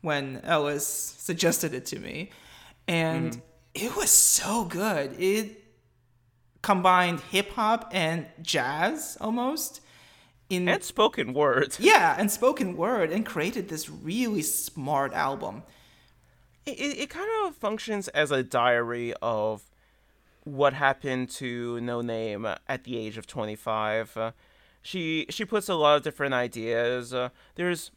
when Ellis suggested it to me, and it was so good. It combined hip hop and jazz almost in And spoken word. yeah, and spoken word, and created this really smart album. it, it, it kind of functions as a diary of what happened to Noname at the age of 25. Uh, she she puts a lot of different ideas. Uh, there's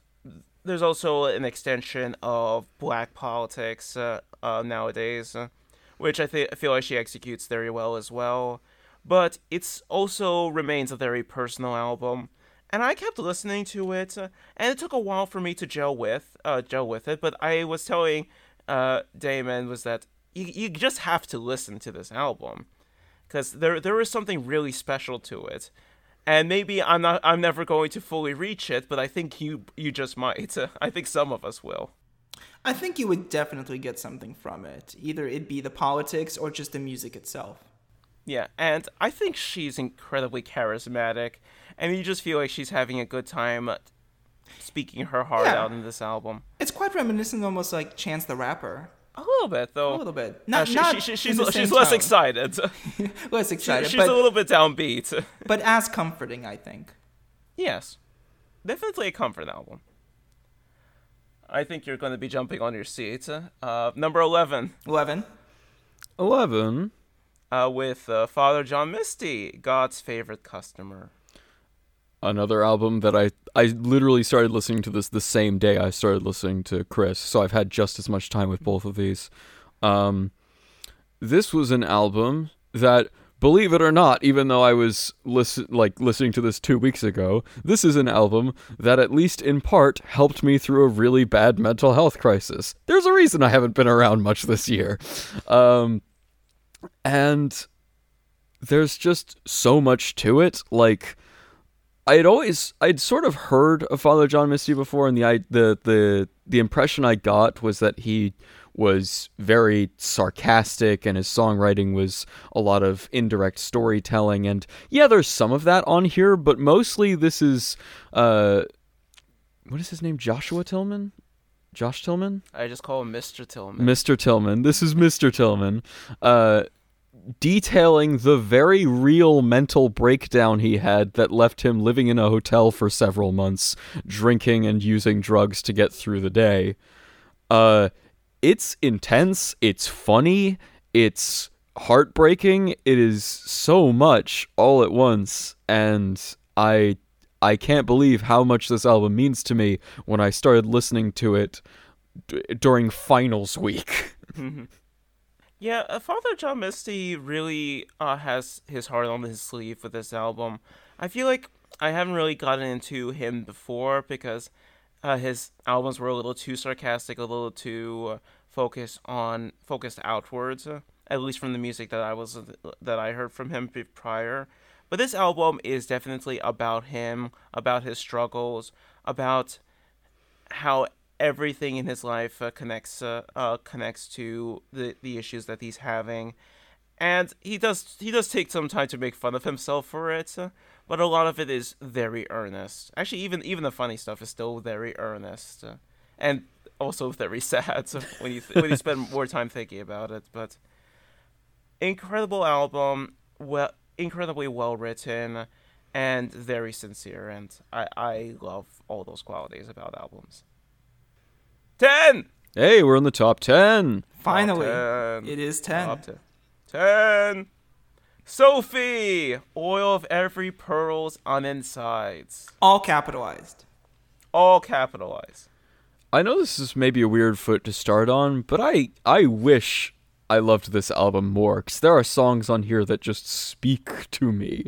there's also an extension of black politics uh, uh, nowadays, uh, which I think I feel like she executes very well as well. But it's also remains a very personal album, and I kept listening to it, uh, and it took a while for me to gel with uh, gel with it. But I was telling uh, Damon was that you you just have to listen to this album because there there is something really special to it. And maybe I'm not I'm never going to fully reach it, but I think you you just might. I think some of us will. I think you would definitely get something from it. Either it be the politics or just the music itself. Yeah, and I think she's incredibly charismatic, and you just feel like she's having a good time uh, speaking her heart Yeah. out in this album. It's quite reminiscent, almost like Chance the Rapper. A little bit, though. A little bit. Uh, Not, she- not she- she- she's the she's less excited. Less excited, she's but, a little bit downbeat. but as comforting, I think. yes, definitely a comfort album. I think you're going to be jumping on your seat. Uh, number eleven. 11. Eleven. uh, with uh, Father John Misty, God's favorite customer. Another album that I I literally started listening to this the same day I started listening to Chris, so I've had just as much time with both of these. Um, this was an album that, believe it or not, even though I was listen like listening to this two weeks ago, this is an album that at least in part helped me through a really bad mental health crisis. There's a reason I haven't been around much this year, um, and there's just so much to it, like. I had always I'd sort of heard of Father John Misty before, and the I, the the the impression I got was that he was very sarcastic, and his songwriting was a lot of indirect storytelling. And yeah, there's some of that on here, but mostly this is uh, what is his name? Joshua Tillman, Josh Tillman, I just call him Mr. Tillman. Mr. Tillman. This is Mr. Tillman. Uh, detailing the very real mental breakdown he had that left him living in a hotel for several months, drinking and using drugs to get through the day. Uh, it's intense, it's funny, it's heartbreaking, it is so much all at once, and I I can't believe how much this album means to me when I started listening to it d- during finals week. Yeah, uh, Father John Misty really uh, has his heart on his sleeve with this album. I feel like I haven't really gotten into him before because uh, his albums were a little too sarcastic, a little too uh, focused on focused outwards. Uh, at least from the music that I was that I heard from him prior. But this album is definitely about him, about his struggles, about how everything in his life uh, connects uh, uh, connects to the the issues that he's having, and he does he does take some time to make fun of himself for it, but a lot of it is very earnest. Actually, even even the funny stuff is still very earnest, and also very sad when you th- when you spend more time thinking about it. But incredible album, well incredibly well written. And very sincere, and I, I love all those qualities about albums. 10! hey, we're in the top 10. Finally, Top 10. it is 10. Top 10. 10. Sophie, oil of every pearl's un-insides, All capitalized. all capitalized. I know this is maybe a weird foot to start on, but I I wish I loved this album more because there are songs on here that just speak to me.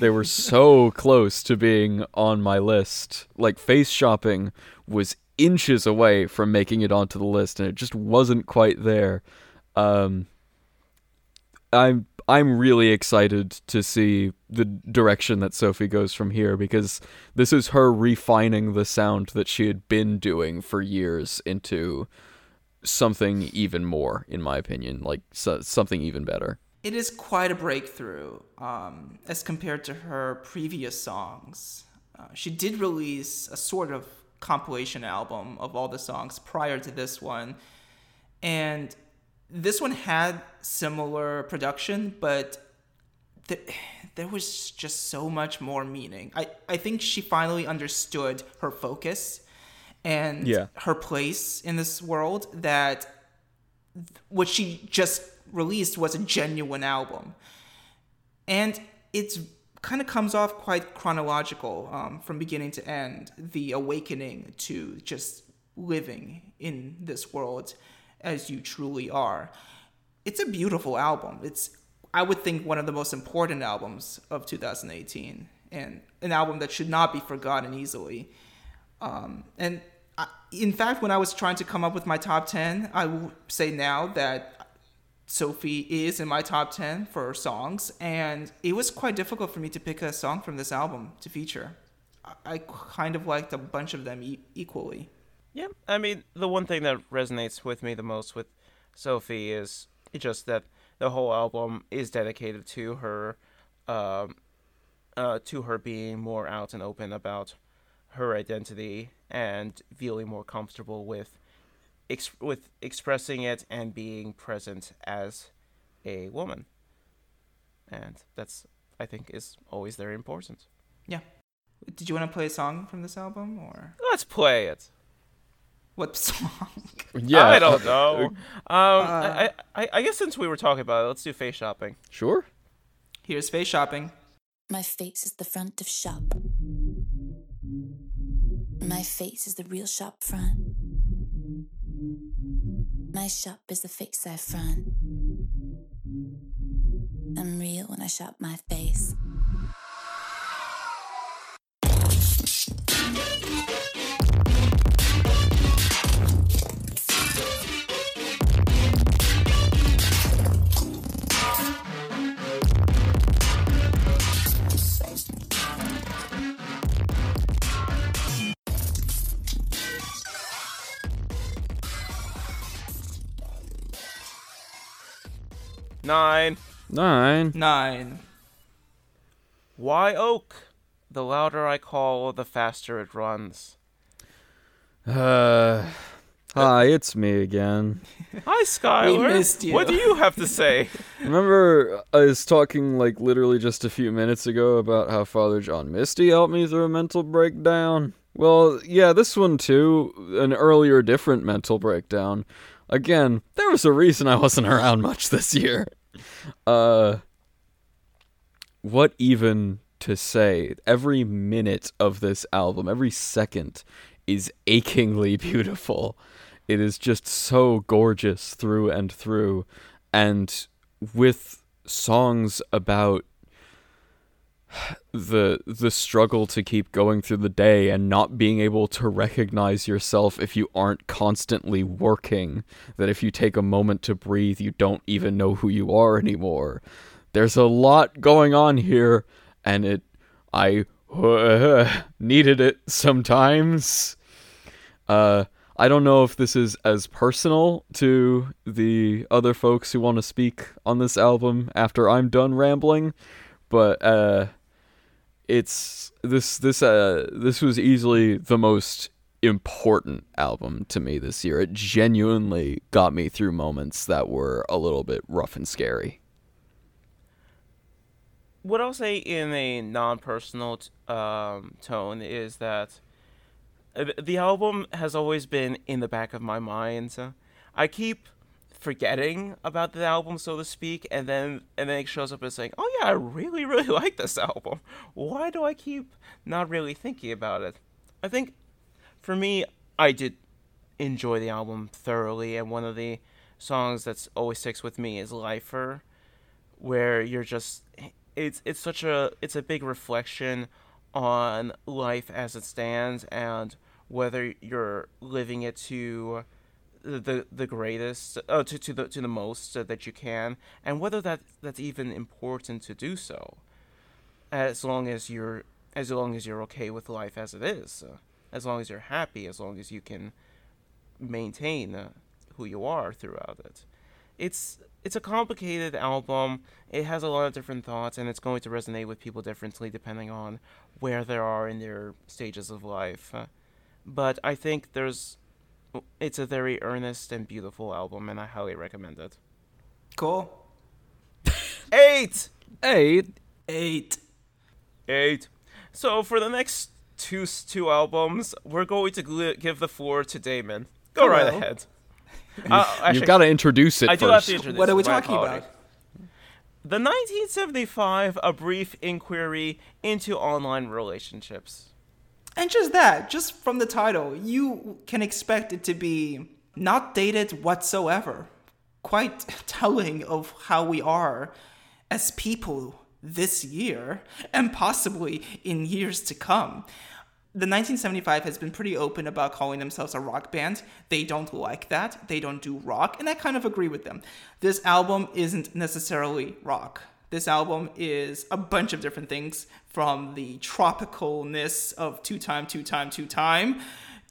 They were so close to being on my list. Like Face Shopping was inches away from making it onto the list, and it just wasn't quite there. Um, I'm I'm really excited to see the direction that Sophie goes from here because this is her refining the sound that she had been doing for years into something even more, in my opinion, like so, something even better. It is quite a breakthrough um, as compared to her previous songs. Uh, she did release a sort of compilation album of all the songs prior to this one, and this one had similar production, but th- there was just so much more meaning. I, I think she finally understood her focus and Yeah. her place in this world that what she just released was a genuine album. And it's kind of comes off quite chronological um, from beginning to end the awakening to just living in this world as you truly are. It's a beautiful album. It's, I would think, one of the most important albums of 2018 and an album that should not be forgotten easily. Um, and I, in fact, when I was trying to come up with my top 10, I will say now that Sophie is in my top 10 for songs, and it was quite difficult for me to pick a song from this album to feature. I, kind of liked a bunch of them e- equally. Yeah, I mean, the one thing that resonates with me the most with Sophie is just that the whole album is dedicated to her, um, uh, to her being more out and open about her identity and feeling more comfortable with, ex- with expressing it and being present as a woman. And that's, I think, is always very important. Yeah. Did you want to play a song from this album, or Let's play it. what song? Yeah, I don't know. Um, Uh, I, I, I guess since we were talking about it, let's do face shopping. Sure. Here's Face Shopping. My face is the front of shop. My face is the real shop front. My shop is the face I front. I'm real when I shop my face. Nine. Nine. Nine. Wye Oak? The louder I call, the faster it runs. Uh, hi, it's me again. Hi, Skylar. missed you. What do you have to say? Remember, I was talking like literally just a few minutes ago about how Father John Misty helped me through a mental breakdown. Well, yeah, this one too, an earlier, different mental breakdown. Again, there was a reason I wasn't around much this year. Uh, what even to say? Every minute of this album, every second, is achingly beautiful. It is just so gorgeous through and through. And with songs about the the struggle to keep going through the day and not being able to recognize yourself if you aren't constantly working that if you take a moment to breathe you don't even know who you are anymore. There's a lot going on here and it i needed it sometimes. Uh I don't know if this is as personal to the other folks who want to speak on this album after I'm done rambling, but uh it's this this uh this was easily the most important album to me this year. It genuinely got me through moments that were a little bit rough and scary. what I'll say in a non-personal um, tone is that uh, the album has always been in the back of my mind. I keep forgetting about the album, so to speak, and then and then it shows up as saying, "Oh yeah, I really really like this album. Why do I keep not really thinking about it?" I think for me, I did enjoy the album thoroughly, and one of the songs that's always sticks with me is "Lifer," where you're just it's it's such a it's a big reflection on life as it stands and whether you're living it to the the greatest uh, to to the to the most uh, that you can and whether that that's even important to do so as long as you're as long as you're okay with life as it is uh, as long as you're happy as long as you can maintain uh, who you are throughout it. It's it's a complicated album. It has a lot of different thoughts and it's going to resonate with people differently depending on where they are in their stages of life. But i think there's it's a very earnest and beautiful album and i highly recommend it Cool. eight Hey, Eight. eight so for the next two two albums we're going to gl- give the floor to damon go right Hello. ahead uh, actually, you've got to introduce it I do first. have to introduce What are we talking apologies. about? The 1975 A Brief Inquiry into Online Relationships. And just that, just from the title, you can expect it to be not dated whatsoever. Quite telling of how we are as people this year and possibly in years to come. The 1975 has been pretty open about calling themselves a rock band. They don't like that. They don't do rock, and I kind of agree with them. This album isn't necessarily rock. This album is a bunch of different things from the tropicalness of two time, two time, two time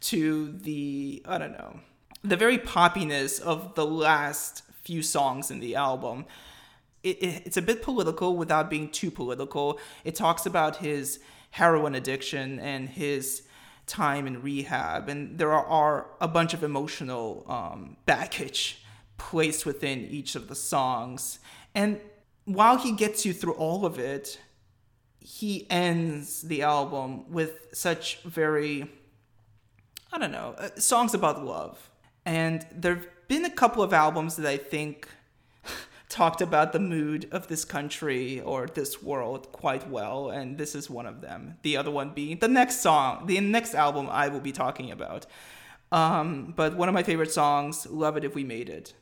to the, I don't know, the very poppiness of the last few songs in the album. It, it, it's a bit political without being too political. It talks about his heroin addiction and his time in rehab, and there are, are a bunch of emotional um, baggage placed within each of the songs. And while he gets you through all of it, he ends the album with such very I don't know, uh, songs about love. And there've been a couple of albums that I think talked about the mood of this country or this world quite well, and this is one of them. The other one being the next song, the next album I will be talking about. Um, but one of my favorite songs, "Love It If We Made It,"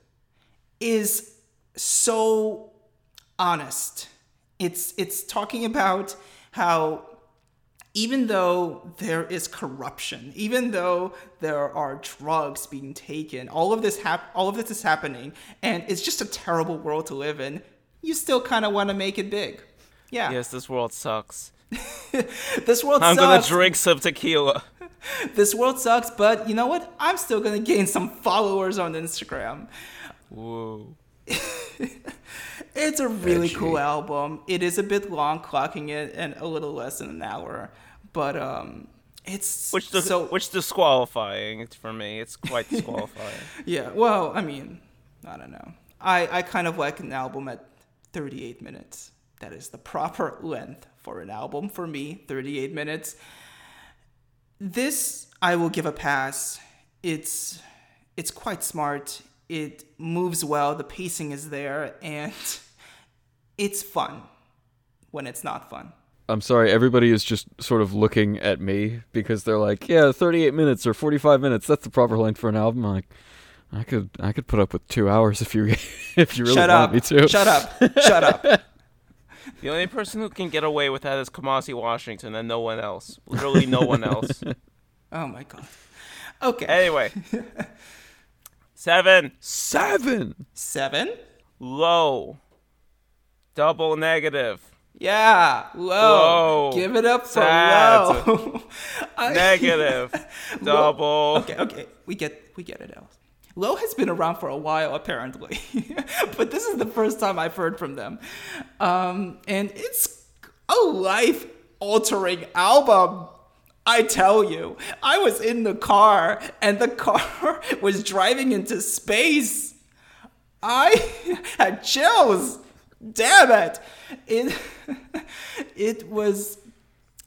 is so honest. It's it's talking about how even though there is corruption, even though there are drugs being taken, all of this hap- all of this is happening, and it's just a terrible world to live in. You still kind of want to make it big. Yeah, Yes, this world sucks. this world I'm sucks. gonna drink some tequila. This world sucks, but you know what? I'm still gonna gain some followers on Instagram. Whoa. It's a really cool album. It is a bit long, clocking it in a little less than an hour, but um, it's Which dis- so which disqualifying for me. It's quite disqualifying. Yeah, well, I mean, I don't know. I, I kind of like an album at 38 minutes. That is the proper length for an album for me, 38 minutes. This I will give a pass. It's it's quite smart. It moves well, the pacing is there and it's fun when it's not fun. I'm sorry, everybody is just sort of looking at me because they're like, "Yeah, 38 minutes or 45 minutes. That's the proper length for an album." I'm like, I could, I could put up with two hours if you, if you really Shut want up. me to. Shut up. Shut up. the only person who can get away with that is Kamasi Washington and no one else. Literally no one else. Oh my god. Okay. Anyway. Seven. Seven. 7. Low. Double negative. Yeah, low. Low. Give it up for Sad. low. Negative. Double. Okay, okay, we get we get it out. Low has been around for a while, apparently, but this is the first time I've heard from them, um, and it's a life-altering album. I tell you, I was in the car, and the car was driving into space. I had chills. Damn it! It it was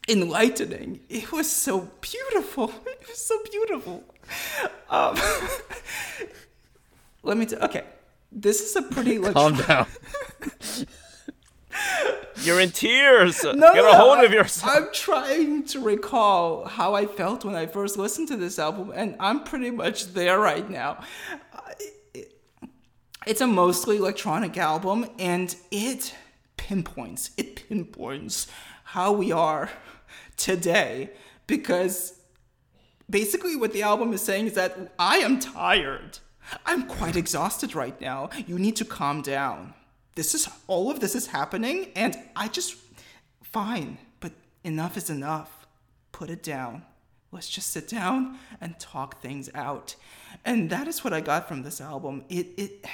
enlightening. It was so beautiful. It was so beautiful. Um, let me. T- okay, this is a pretty like Calm down. You're in tears. No, Get a hold I- of yourself. I'm trying to recall how I felt when I first listened to this album, and I'm pretty much there right now. It's a mostly electronic album, and it pinpoints, it pinpoints how we are today because basically what the album is saying is that I am tired. I'm quite exhausted right now. You need to calm down. This is all of this is happening and I just fine, but enough is enough. Put it down. Let's just sit down and talk things out. And that is what I got from this album. It it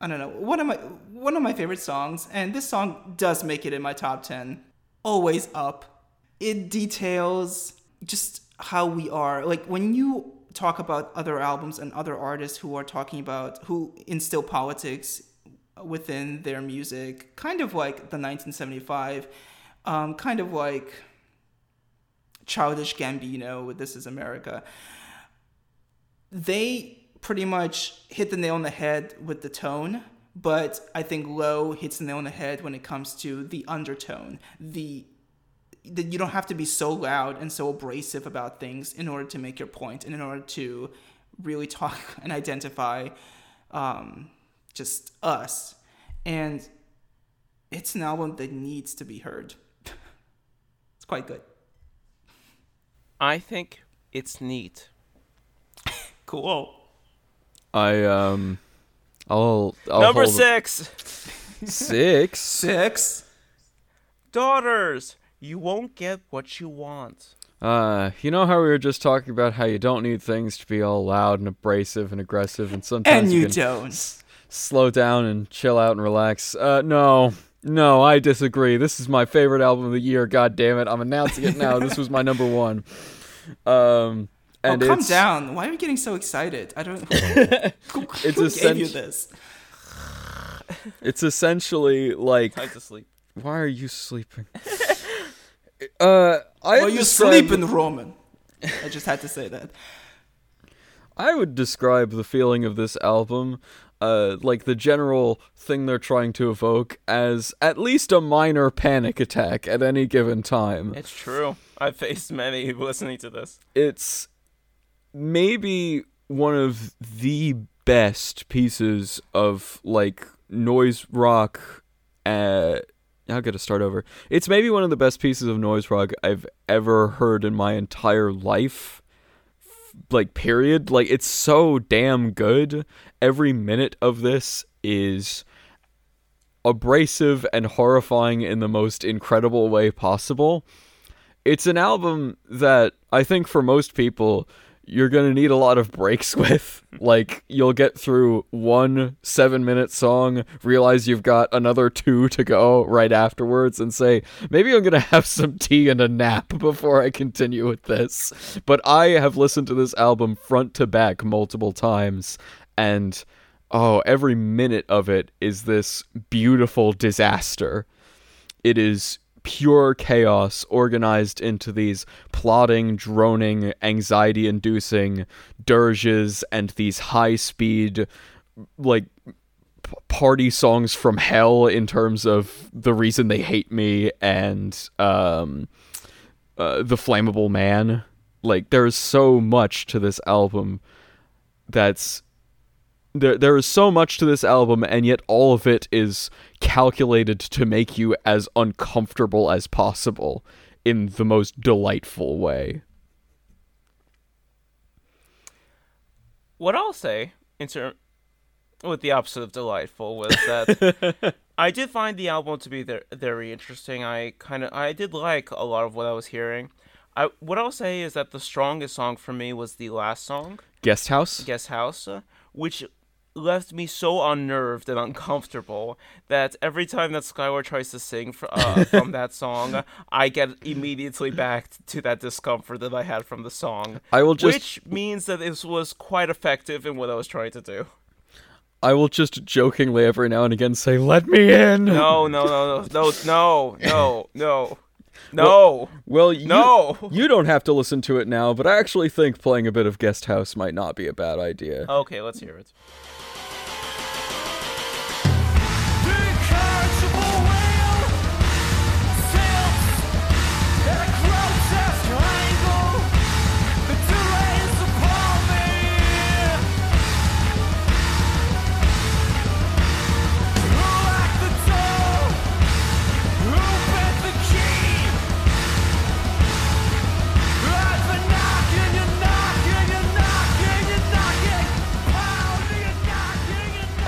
I don't know. One of my one of my favorite songs, and this song does make it in my top ten. Always up. It details just how we are. Like when you talk about other albums and other artists who are talking about who instill politics within their music, kind of like the 1975, um, kind of like Childish Gambino with This Is America they pretty much hit the nail on the head with the tone, but I think Low hits the nail on the head when it comes to the undertone. The that you don't have to be so loud and so abrasive about things in order to make your point and in order to really talk and identify um, just us. And it's an album that needs to be heard. it's quite good. I think it's neat. Cool. I um, I'll, I'll Number hold- six, Six. Six. daughters. You won't get what you want. Uh, you know how we were just talking about how you don't need things to be all loud and abrasive and aggressive, and sometimes And you can don't. Slow down and chill out and relax. Uh, no, no, I disagree. This is my favorite album of the year. God damn it, I'm announcing it now. this was my number one. Um, and oh, calm it's, down. Why are you getting so excited? I don't. Who, who It's gave essen- you this? It's essentially like, Time to sleep. why are you sleeping? uh, I Well, you describe- sleep in Roman. I just had to say that. I would describe the feeling of this album, uh, like the general thing they're trying to evoke, as at least a minor panic attack at any given time. It's true. I've faced many listening to this. It's maybe one of the best pieces of like noise rock. Uh, I'll get to start over. It's maybe one of the best pieces of noise rock I've ever heard in my entire life. Like, period. Like, it's so damn good. Every minute of this is abrasive and horrifying in the most incredible way possible. It's an album that I think for most people you're going to need a lot of breaks with. Like you'll get through one 7-minute song, realize you've got another 2 to go right afterwards and say, "Maybe I'm going to have some tea and a nap before I continue with this." But I have listened to this album front to back multiple times and oh, every minute of it is this beautiful disaster. It is pure chaos organized into these plodding, droning, anxiety inducing dirges and these high speed, like, party songs from hell in terms of the reason they hate me and um, uh, the flammable man. Like, there's so much to this album that's there there is so much to this album and yet all of it is calculated to make you as uncomfortable as possible in the most delightful way. What I'll say in term with the opposite of delightful was that I did find the album to be ver- very interesting. I kind of I did like a lot of what I was hearing. I what I'll say is that the strongest song for me was the last song, Guest House? Guest House, which left me so unnerved and uncomfortable that every time that Skylar tries to sing fr- uh, from that song, I get immediately back to that discomfort that I had from the song. I will just Which means that this was quite effective in what I was trying to do. I will just jokingly every now and again say, "Let me in." No, no, no, no, no, no, no, no, Well, you, no. you don't have to listen to it now, but I actually think playing a bit of Guest House might not be a bad idea. Okay, let's hear it.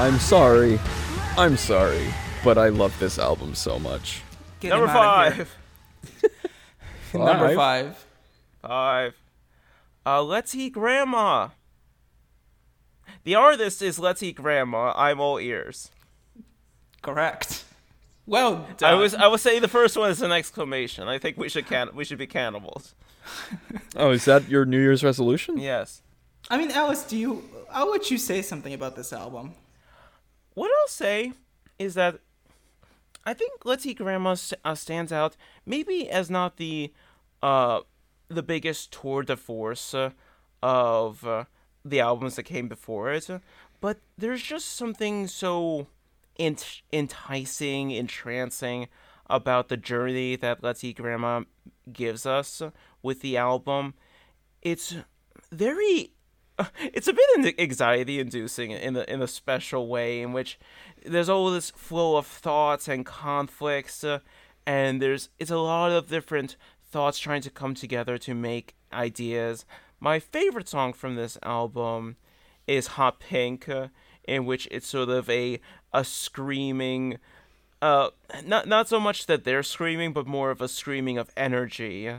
I'm sorry. I'm sorry. But I love this album so much. Get Number him outta here. five. Number Five? five. Five. Uh, Let's Eat Grandma. The artist is Let's Eat Grandma. I'm all ears. Correct. Well done. I was I was saying the first one is an exclamation. I think we should can we should be cannibals. Oh, is that your New Year's resolution? Yes. I mean, Alice, do you? I'll let you say something about this album. What I'll say is that I think Let's Eat Grandma s- uh, stands out maybe as not the uh the biggest tour de force uh, of uh, the albums that came before it, but there's just something so ent- enticing, entrancing about the journey that Let's Eat Grandma gives us with the album. It's very it's a bit anxiety inducing in a in a special way in which there's all this flow of thoughts and conflicts uh, and there's it's a lot of different thoughts trying to come together to make ideas. My favorite song from this album is hot pink uh, in which it's sort of a a screaming uh not not so much that they're screaming but more of a screaming of energy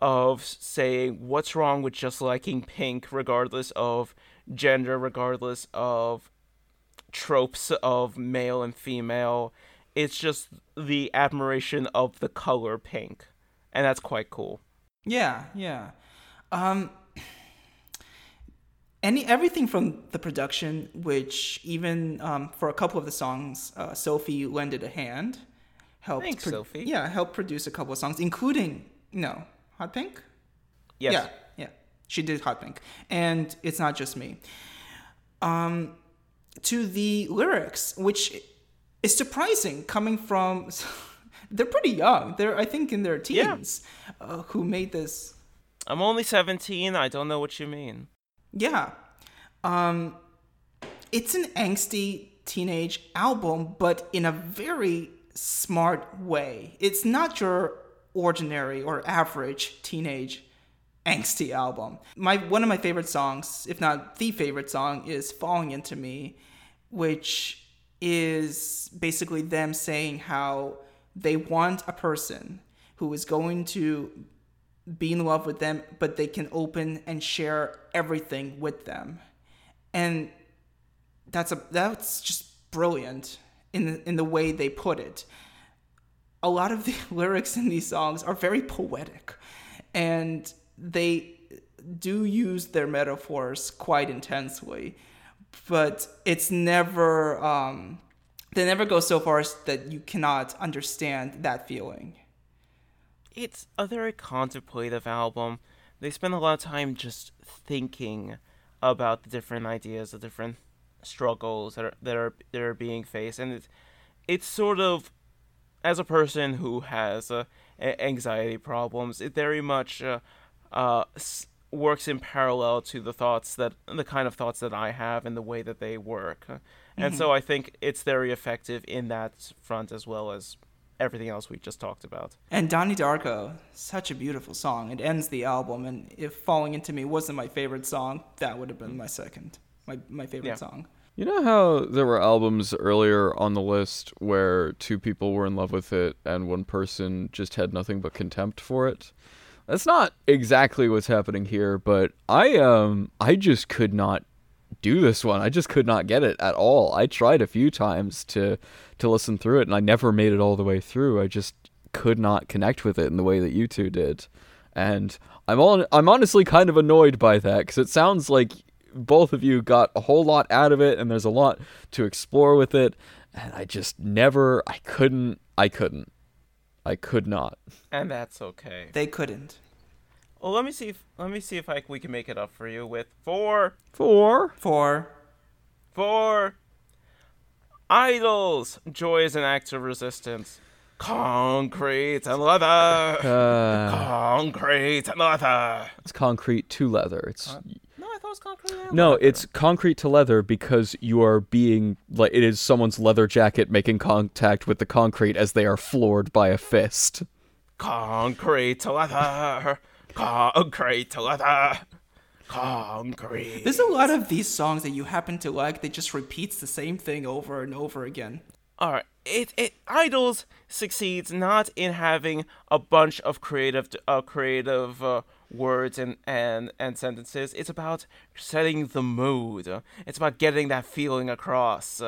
of saying what's wrong with just liking pink regardless of gender regardless of tropes of male and female it's just the admiration of the color pink and that's quite cool Yeah, yeah. Um, any everything from the production, which even um, for a couple of the songs, uh, Sophie lended a hand, helped. Thanks, Sophie. Yeah, helped produce a couple of songs, including no Hot Pink. yes Yeah, yeah. She did Hot Pink. And it's not just me. Um to the lyrics, which is surprising coming from they're pretty young. They're I think in their Yeah. teens uh, who made this i'm only 17 i don't know what you mean yeah. Um it's an angsty teenage album, but in a very smart way. It's not your ordinary or average teenage angsty album. My one of my favorite songs, if not the favorite song, is Falling Into Me, which is basically them saying how they want a person who is going to be in love with them, but they can open and share everything with them. And that's a that's just brilliant in in the way they put it. A lot of the lyrics in these songs are very poetic, and they do use their metaphors quite intensely, but it's never um, they never go so far as that you cannot understand that feeling. it's a very contemplative album. They spend a lot of time just thinking about the different ideas, the different struggles that are that are that are being faced, and it's it's sort of as a person who has uh, anxiety problems, it very much uh, uh, works in parallel to the thoughts that the kind of thoughts that I have and the way that they work, and so I think it's very effective in that front as well as everything else we just talked about. And Donnie Darko, such a beautiful song. It ends the album, and if Falling Into Me wasn't my favorite song, that would have been my second, my, my favorite Yeah. song. You know how there were albums earlier on the list where two people were in love with it and one person just had nothing but contempt for it? That's not exactly what's happening here, but I um I just could not do this one. I just could not get it at all. I tried a few times to to listen through it and I never made it all the way through. I just could not connect with it in the way that you two did. And I'm on I'm honestly kind of annoyed by that cuz it sounds like both of you got a whole lot out of it and there's a lot to explore with it and I just never I couldn't I couldn't. I could not. And that's okay. They couldn't. Well, let me see if let me see if I we can make it up for you with four, Four. For. IDLES, joy is an act of resistance. Concrete and leather. Uh, Concrete and leather. it's concrete to leather. It's No, I thought it was concrete. And No, it's concrete to leather because you are being like it is someone's leather jacket making contact with the concrete as they are floored by a fist. concrete to leather. Concrete to leather. concrete. There's a lot of these songs that you happen to like that just repeats the same thing over and over again. All right. It it IDLES succeeds not in having a bunch of creative uh, creative uh, words and, and and sentences. It's about setting the mood. It's about getting that feeling across.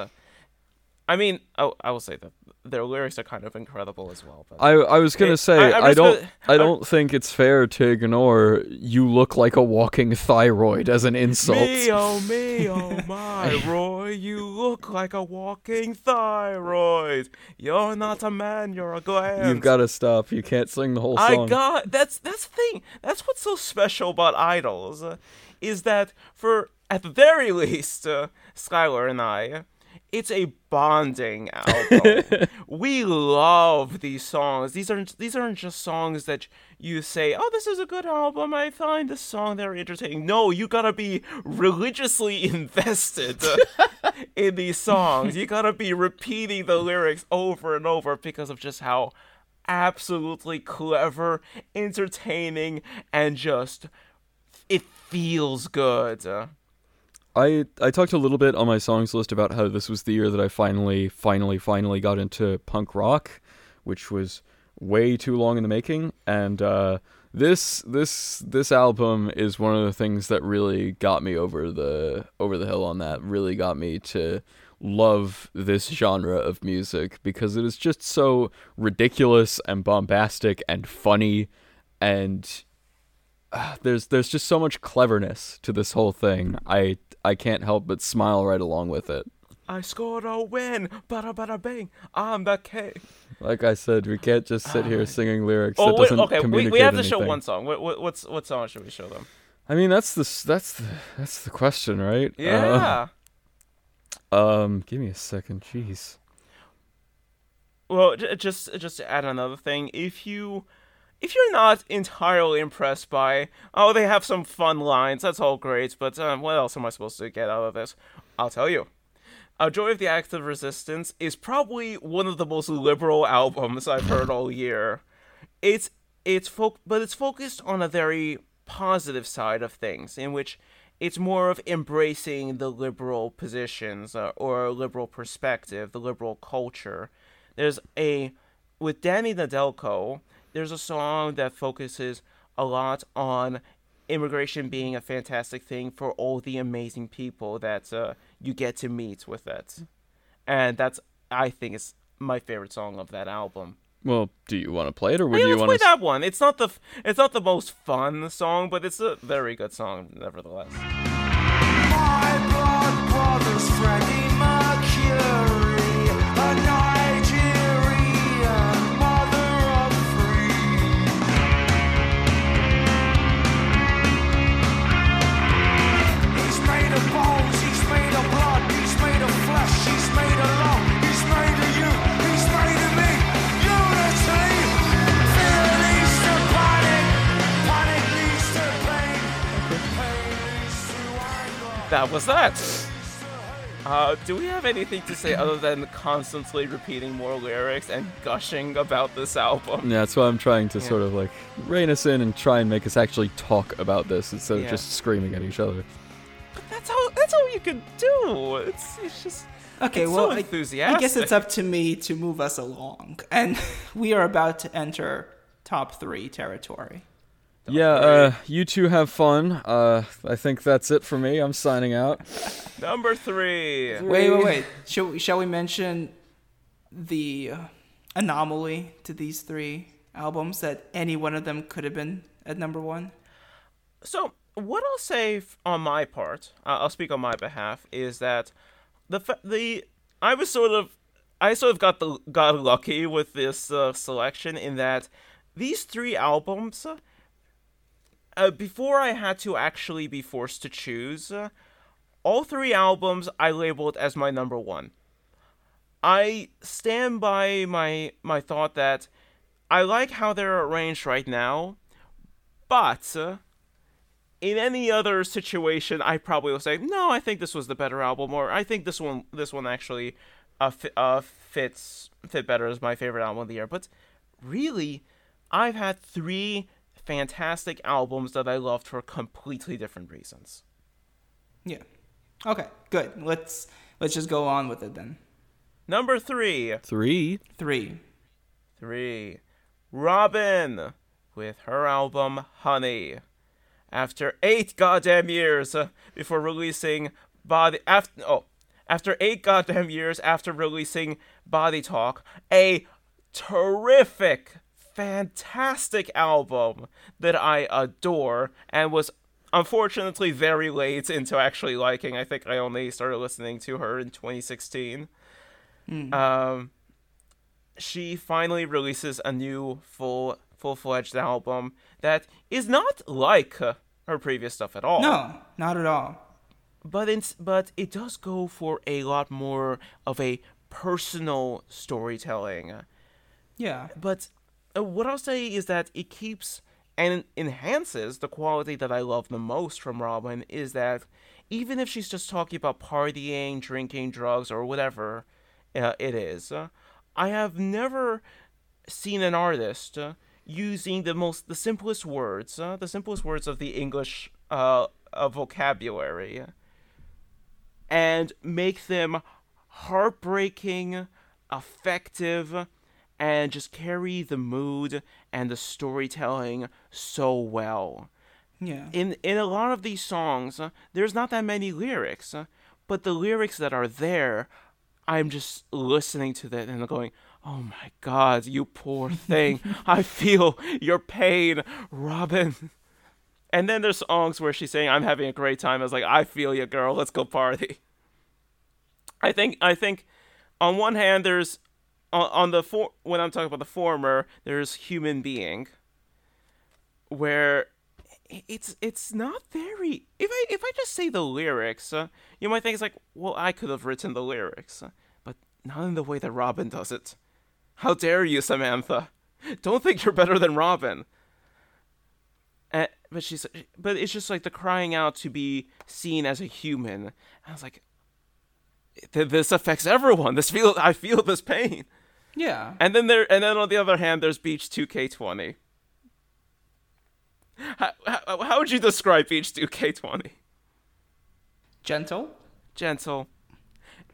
I mean, oh, I will say that their lyrics are kind of incredible as well. But I I was gonna Hey, say I- I, don't gonna- I I'm- don't think it's fair to ignore you look like a walking thyroid as an insult. Me oh me oh my Roy, you look like a walking thyroid. You're not a man, you're a gland. You've got to stop. You can't sing the whole song. I got that's that's the thing. That's what's so special about IDLES, uh, is that for at the very least, uh, Skylar and I, it's a bonding album. we love these songs. These aren't these aren't just songs that you say, "Oh, this is a good album. I find this song very entertaining." No, you gotta be religiously invested in these songs. You gotta be repeating the lyrics over and over because of just how absolutely clever, entertaining, and just it feels good. I I talked a little bit on my songs list about how this was the year that I finally finally finally got into punk rock, which was way too long in the making. And uh this this this album is one of the things that really got me over the over the hill on that really got me to love this genre of music because it is just so ridiculous and bombastic and funny and there's there's just so much cleverness to this whole thing. I I can't help but smile right along with it. I scored a win, bada bada bang. I'm the king. Like I said, we can't just sit here singing lyrics Oh that doesn't okay. We, communicate we have to show one song. What, what what's what song should we show them? I mean, that's the that's the, that's the question, right? Yeah. Uh, um, give me a second. Jeez. Well, j- just just to add another thing, if you if you're not entirely impressed by oh they have some fun lines, that's all great, but um, what else am I supposed to get out of this? I'll tell you. A Joy of the Active Resistance is probably one of the most liberal albums I've heard all year. It's it's but it's focused on a very positive side of things, in which it's more of embracing the liberal positions uh, or liberal perspective, the liberal culture. There's a with Danny Nedelko, there's a song that focuses a lot on immigration being a fantastic thing for all the amazing people that uh, you get to meet with it. And that's I think is my favorite song of that album. Well, do you want to play it, or would Hey, you let's play that one. It's not the it's not the most fun song, but it's a very good song nevertheless. That was that. Uh, do we have anything to say other than constantly repeating more lyrics and gushing about this album? Yeah, that's why I'm trying to sort of like rein us in and try and make us actually talk about this instead Yeah. of just screaming at each other. But That's how that's all you can do. It's it's just Okay, It's so well, I- I, guess it's up to me to move us along, and we are about to enter top three territory. Yeah, uh, you two have fun. Uh, I think that's it for me. I'm signing out. number three. Wait, wait, wait. Shall we, shall we mention the uh, anomaly to these three albums that any one of them could have been at number one? So what I'll say f- on my part, uh, I'll speak on my behalf, is that the fa- the I was sort of I sort of got the got lucky with this uh, selection in that these three albums. Uh, before I had to actually be forced to choose, all three albums I labeled as my number one. I stand by my my thought that I like how they're arranged right now, but uh, in any other situation, I probably would say no. I think this was the better album, or I think this one this one actually uh, fi- uh fits fit better as my favorite album of the year. But really, I've had three fantastic albums that I loved for completely different reasons. Yeah. Okay, good. Let's let's just go on with it then. Number three, Three. Three. three, Robyn with her album Honey. After eight goddamn years uh, before releasing Body after oh after eight goddamn years after releasing Body Talk, a terrific, fantastic album that I adore and was unfortunately very late into actually liking. I think I only started listening to her in 2016. Um, she finally releases a new full full-fledged album that is not like her previous stuff at all No, not at all. but it's but it does go for a lot more of a personal storytelling Yeah. but what I'll say is that it keeps and enhances the quality that I love the most from Robyn is that even if she's just talking about partying, drinking, drugs, or whatever uh, it is, uh, I have never seen an artist uh, using the most the simplest words, uh, the simplest words of the English uh, uh, vocabulary, and make them heartbreaking, effective, and just carry the mood and the storytelling so well. Yeah. In in a lot of these songs, there's not that many lyrics, but the lyrics that are there, I'm just listening to that and going, "Oh my God, you poor thing! I feel your pain, Robyn." And then there's songs where she's saying, "I'm having a great time." I was like, "I feel you, girl. Let's go party." I think I think on one hand there's on, on the for when I'm talking about the former there's human being where it's it's not very if I if I just say the lyrics uh, you might think it's like well I could have written the lyrics but not in the way that Robyn does it. How dare you Samantha? Don't think you're better than Robyn. Uh, but she's but it's just like the crying out to be seen as a human. I was like this affects everyone. This feel I feel this pain. Yeah. And then there and then on the other hand, there's Beach 2K20. How, how, how would you describe Beach 2K20? Gentle. Gentle.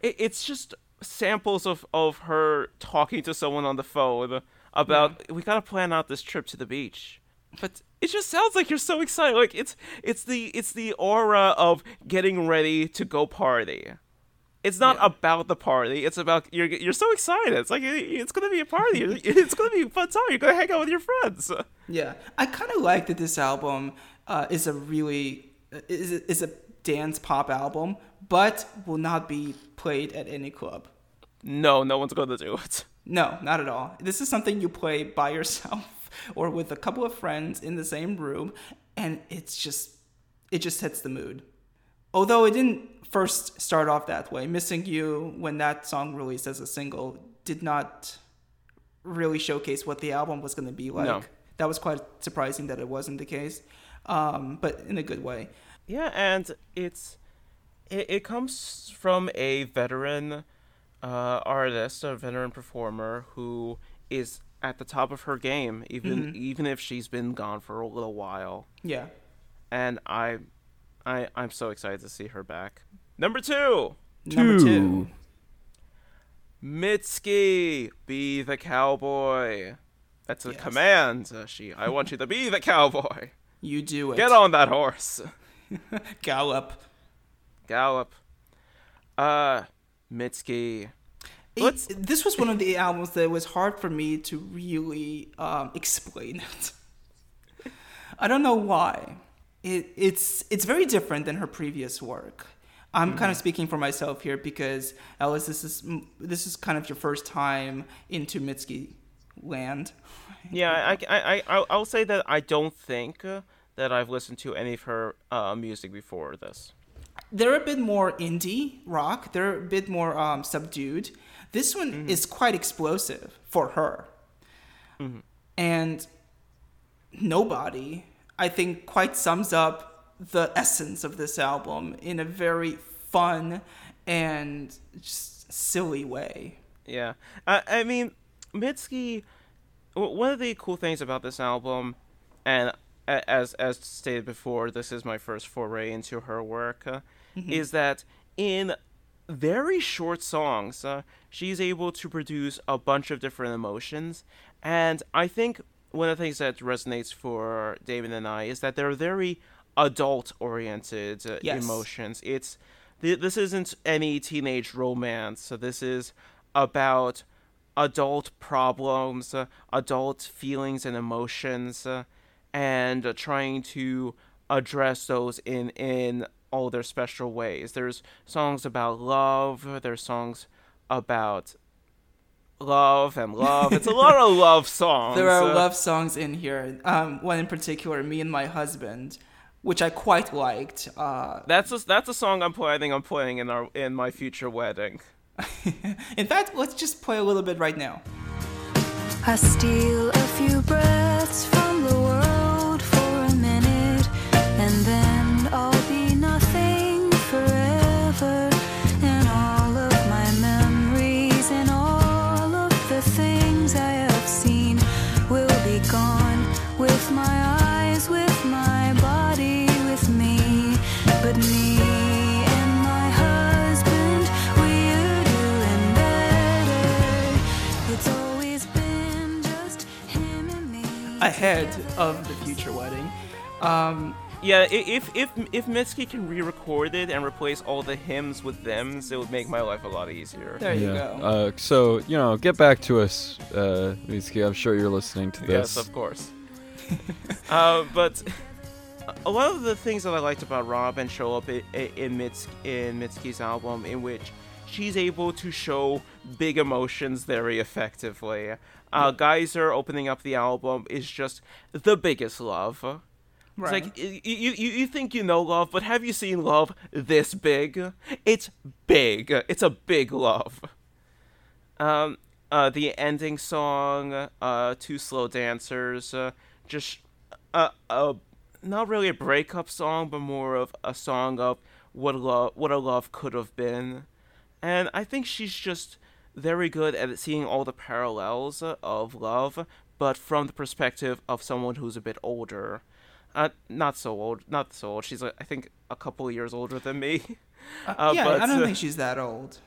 It, it's just samples of of her talking to someone on the phone about we gotta plan out this trip to the beach. But it just sounds like you're so excited. Like it's it's the it's the aura of getting ready to go party. It's not Yeah. about the party. It's about you're you're so excited. It's like it's gonna be a party. It's gonna be a fun time. You're gonna hang out with your friends. Yeah, I kind of like that this album uh, is a really is is a dance pop album, but will not be played at any club. No, no one's gonna do it. No, not at all. This is something you play by yourself or with a couple of friends in the same room, and it's just it just sets the mood. Although it didn't first start off that way, "Missing You" when that song released as a single did not really showcase what the album was going to be like. No. That was quite surprising that it wasn't the case, um, but in a good way. Yeah, and it's it, it comes from a veteran uh, artist, a veteran performer who is at the top of her game, even even if she's been gone for a little while. Yeah. And I, I I'm so excited to see her back. Number two, Number two. Mitski, be the cowboy. That's a Yes. command. Uh, she, I want you to be the cowboy. You do it. Get on that horse. Gallop. Gallop. Uh, Mitski. It, this was one of the albums that was hard for me to really um, explain it. I don't know why. It, it's it's very different than her previous work. I'm kind Mm-hmm. of speaking for myself here because Alice, this is this is kind of your first time into Mitski land. Yeah, I, I, I, I'll- I'll say that I don't think uh, that I've listened to any of her uh, music before this. They're a bit more indie rock. They're a bit more um, subdued. This one Mm-hmm. is quite explosive for her. And nobody, I think, quite sums up the essence of this album in a very fun and just silly way. Yeah, I, I mean, Mitski. One of the cool things about this album, and as as stated before, this is my first foray into her work. Uh, Is that in very short songs, uh, she's able to produce a bunch of different emotions, and I think one of the things that resonates for David and I is that they're very adult-oriented uh, Yes. emotions. It's th- this isn't any teenage romance. So this is about adult problems, uh, adult feelings and emotions, uh, and uh, trying to address those in in all their special ways. There's songs about love. There's songs about love and love. It's a lot of love songs. There are uh, love songs in here. Um, one in particular, "Me and My Husband," which I quite liked. Uh, That's a, that's a song I'm planning on playing in our in my future wedding. in fact, let's just play a little bit right now. I steal a few breaths from the world Ahead of the future wedding. Um, Yeah, if if if Mitski can re-record it and replace all the hymns with thems, it would make my life a lot easier. there you yeah. go. Uh, so you know, get back to us, uh, Mitski. I'm sure you're listening to this. Yes, of course. uh, but a lot of the things that I liked about Robyn show up in, in, Mits, in Mitski's album, in which she's able to show big emotions very effectively. Uh, Geyser opening up the album is just the biggest love. It's Right. like you, you you think you know love, but have you seen love this big? It's big. It's a big love. Um, uh, the ending song, uh, Two Slow Dancers, uh, just uh, uh, not really a breakup song, but more of a song of what love, what a love could have been. And I think she's just very good at seeing all the parallels uh, of love, but from the perspective of someone who's a bit older. Uh, not so old, not so old. She's, I think, a couple of years older than me. Uh, yeah, but, I don't uh, think she's that old.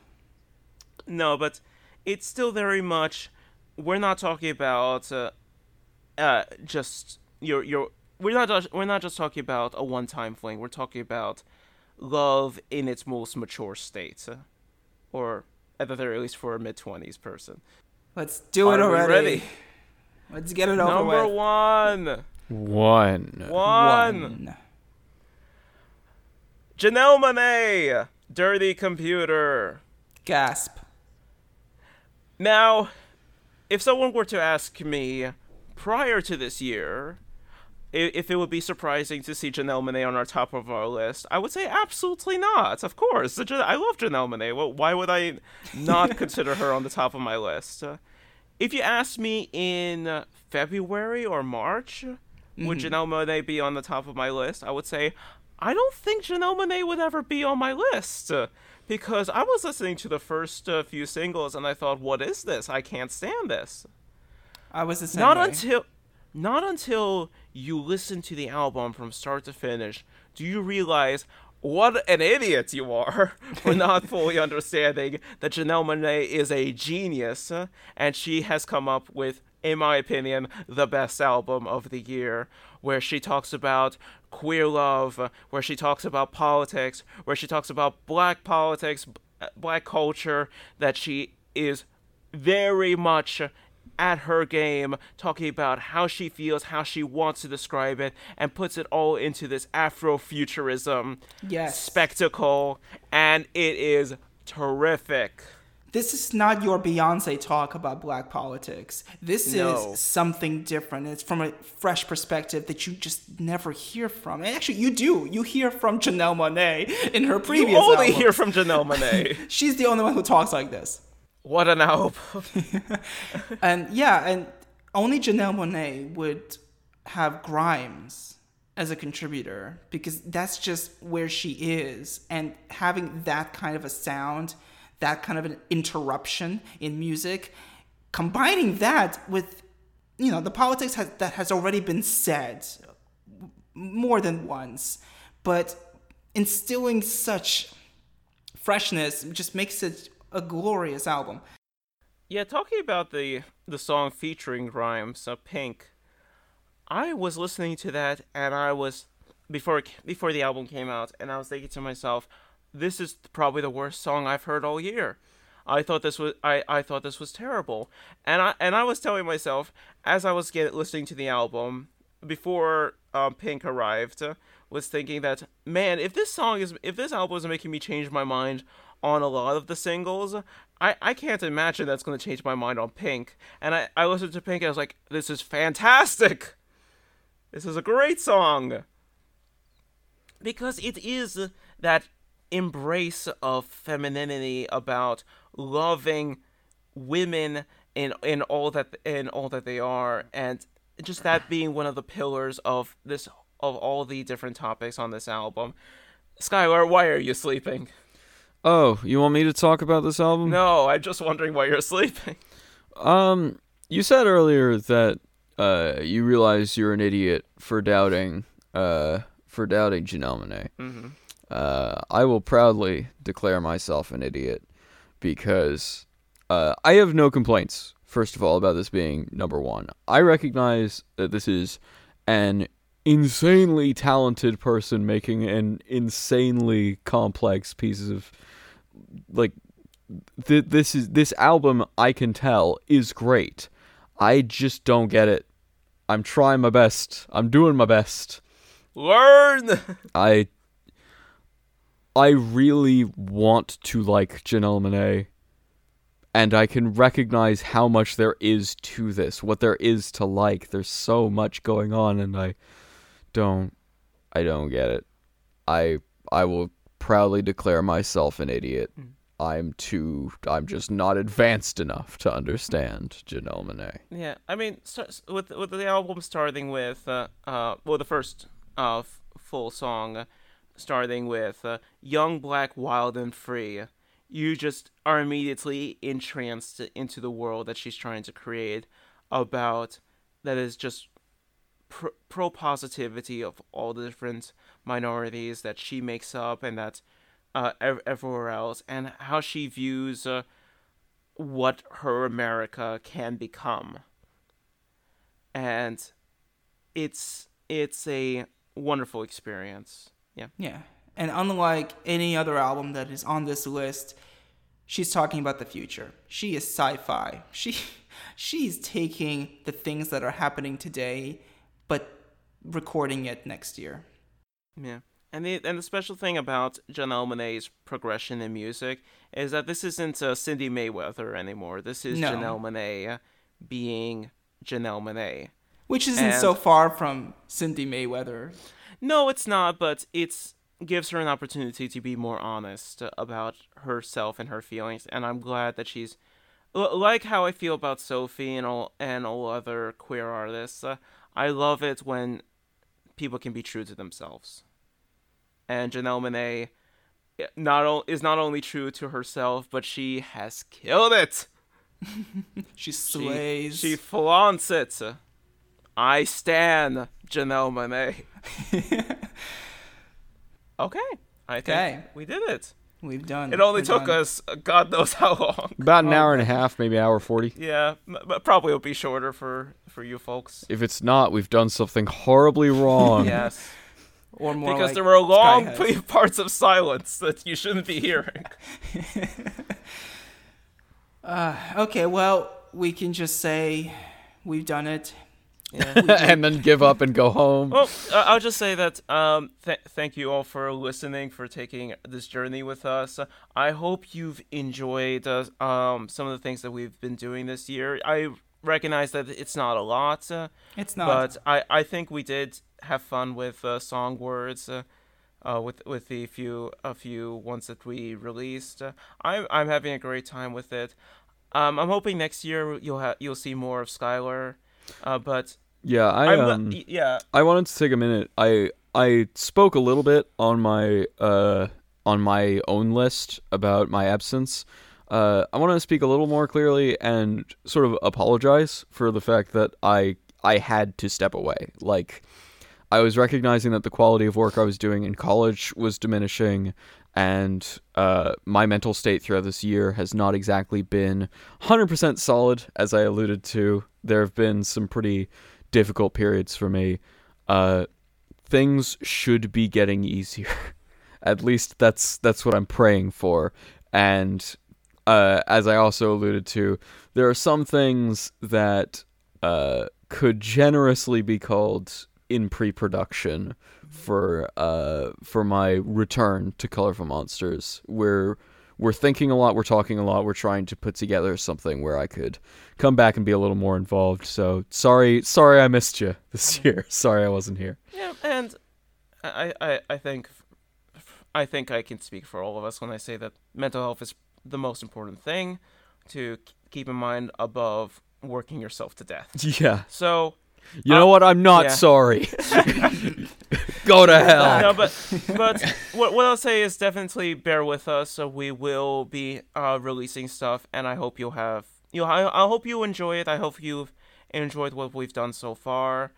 no, but it's still very much. We're not talking about uh, uh, just your your. We're not just, we're not just talking about a one time fling. We're talking about love in its most mature state, uh, or at the very least for a mid twenties person. Let's do it Are we already. ready? Let's get it over Number with. one, One. one. Janelle Monáe, Dirty Computer. Gasp. Now, if someone were to ask me prior to this year i- if it would be surprising to see Janelle Monáe on our top of our list, I would say absolutely not. Of course, I love Janelle Monáe. Well, why would I not consider her on the top of my list? Uh, if you asked me in February or March, would Janelle Monáe be on the top of my list? I would say I don't think Janelle Monáe would ever be on my list. uh, because I was listening to the first uh, few singles and I thought, what is this? I can't stand this. I was the same Not way. until not until you listen to the album from start to finish do you realize what an idiot you are for not fully understanding that Janelle Monáe is a genius and she has come up with in my opinion the best album of the year where she talks about queer love where she talks about politics where she talks about black politics black culture that she is very much at her game, talking about how she feels, how she wants to describe it, and puts it all into this Afrofuturism Yes. spectacle, and it is terrific. This is not your Beyonce talk about black politics. This No. is something different. It's from a fresh perspective that you just never hear from. And actually, you do. You hear from Janelle Monáe in her previous You only album. hear from Janelle Monáe. She's the only one who talks like this. What an album. And yeah, and only Janelle Monáe would have Grimes as a contributor because that's just where she is. And having that kind of a sound, that kind of an interruption in music, combining that with, you know, the politics has, that has already been said more than once, but instilling such freshness just makes it a glorious album. Yeah, talking about the the song featuring Grimes, Pink. I was listening to that and I was before before the album came out and I was thinking to myself, this is probably the worst song I've heard all year. I thought this was I, I thought this was terrible. And I and I was telling myself as I was listening to the album before um, Pink arrived uh, was thinking that man, if this song is if this album is making me change my mind on a lot of the singles, I, I can't imagine that's going to change my mind on Pink. And I, I listened to Pink and I was like, this is fantastic. This is a great song. Because it is that embrace of femininity about loving women in in all that in all that they are and just that being one of the pillars of this of all the different topics on this album. Skylar, why are you sleeping? Oh, you want me to talk about this album? No, I'm just wondering why you're sleeping. Um, you said earlier that uh you realize you're an idiot for doubting uh for doubting Janelle. Mhm. Uh, I will proudly declare myself an idiot because uh, I have no complaints. First of all, about this being number one, I recognize that this is an insanely talented person making an insanely complex piece of like th- this is this album I can tell is great. I just don't get it. I'm trying my best. I'm doing my best. Learn. I I really want to like Janelle Monáe and I can recognize how much there is to this, what there is to like. There's so much going on and I don't I don't get it. I I will proudly declare myself an idiot. I'm too I'm just not advanced enough to understand Janelle Monáe. Yeah, I mean, with with the album starting with uh, uh well the first uh f- full song, starting with uh, "Young, Black, Wild and Free," you just are immediately entranced into the world that she's trying to create about that is just pr- pro positivity of all the different minorities that she makes up and that uh ev- everywhere else and how she views uh, what her America can become. And it's it's a wonderful experience. Yeah. Yeah. And unlike any other album that is on this list, she's talking about the future. She is sci-fi. She she's taking the things that are happening today but recording it next year. Yeah. And the and the special thing about Janelle Monae's progression in music is that this isn't uh, Cindi Mayweather anymore. This is No. Janelle Monae being Janelle Monae. Which isn't And- so far from Cindi Mayweather. No, it's not, but it's gives her an opportunity to be more honest about herself and her feelings, and I'm glad that she's like how I feel about Sophie and all and all other queer artists. Uh, I love it when people can be true to themselves, and Janelle Monae eh, not o- is not only true to herself, but she has killed it. She She, slays. she flaunts it. I stand Janelle Monae. okay, I think Okay. we did it. We've done. It only took done. us uh, God knows how long. About an hour and a half, maybe hour 40. Yeah, but probably it'll be shorter for for you folks. If it's not, we've done something horribly wrong. Yes, or more because like there were long parts of silence that you shouldn't be hearing. Okay, well, we can just say we've done it. and then give up and go home. Well, uh, I'll just say that um, th- thank you all for listening, for taking this journey with us. I hope you've enjoyed uh, um, some of the things that we've been doing this year. I recognize that it's not a lot, uh, It's not. but I, I think we did have fun with uh, song words. Uh, uh, with with the few a few ones that we released, uh, I'm I'm having a great time with it. Um, I'm hoping next year you'll ha- you'll see more of Skylar, uh, but Yeah, I I'm, um, yeah I wanted to take a minute. I I spoke a little bit on my uh on my own list about my absence. Uh, I want to speak a little more clearly and sort of apologize for the fact that I I had to step away. Like, I was recognizing that the quality of work I was doing in college was diminishing, and uh, my mental state throughout this year has not exactly been 100% solid, as I alluded to. There have been some pretty difficult periods for me. Uh, things should be getting easier. At least that's that's what I'm praying for. And uh, as I also alluded to, there are some things that uh, could generously be called in pre-production for uh, for my return to Colorful Monsters. We're we're thinking a lot, we're talking a lot, we're trying to put together something where I could come back and be a little more involved. So sorry, sorry I missed you this year. Sorry I wasn't here. Yeah, and I, I, I think, I think I can speak for all of us when I say that mental health is the most important thing to keep in mind above working yourself to death. Yeah. So, You know Uh, what? I'm not yeah. sorry. Go to hell. no, but but what what I'll say is definitely bear with us. So we will be uh, releasing stuff, and I hope you'll have you. I, I hope you enjoy it. I hope you've enjoyed what we've done so far,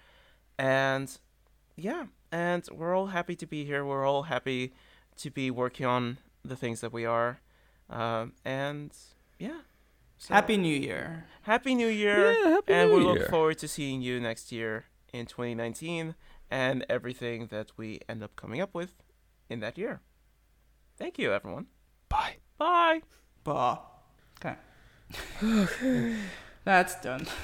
and yeah, and we're all happy to be here. We're all happy to be working on the things that we are, um, and yeah. So, Happy New Year. Happy New Year. Yeah, Happy and New we look Year. forward to seeing you next year in 2019 and everything that we end up coming up with in that year. Thank you, everyone. Bye. Bye. Bah. Okay. That's done.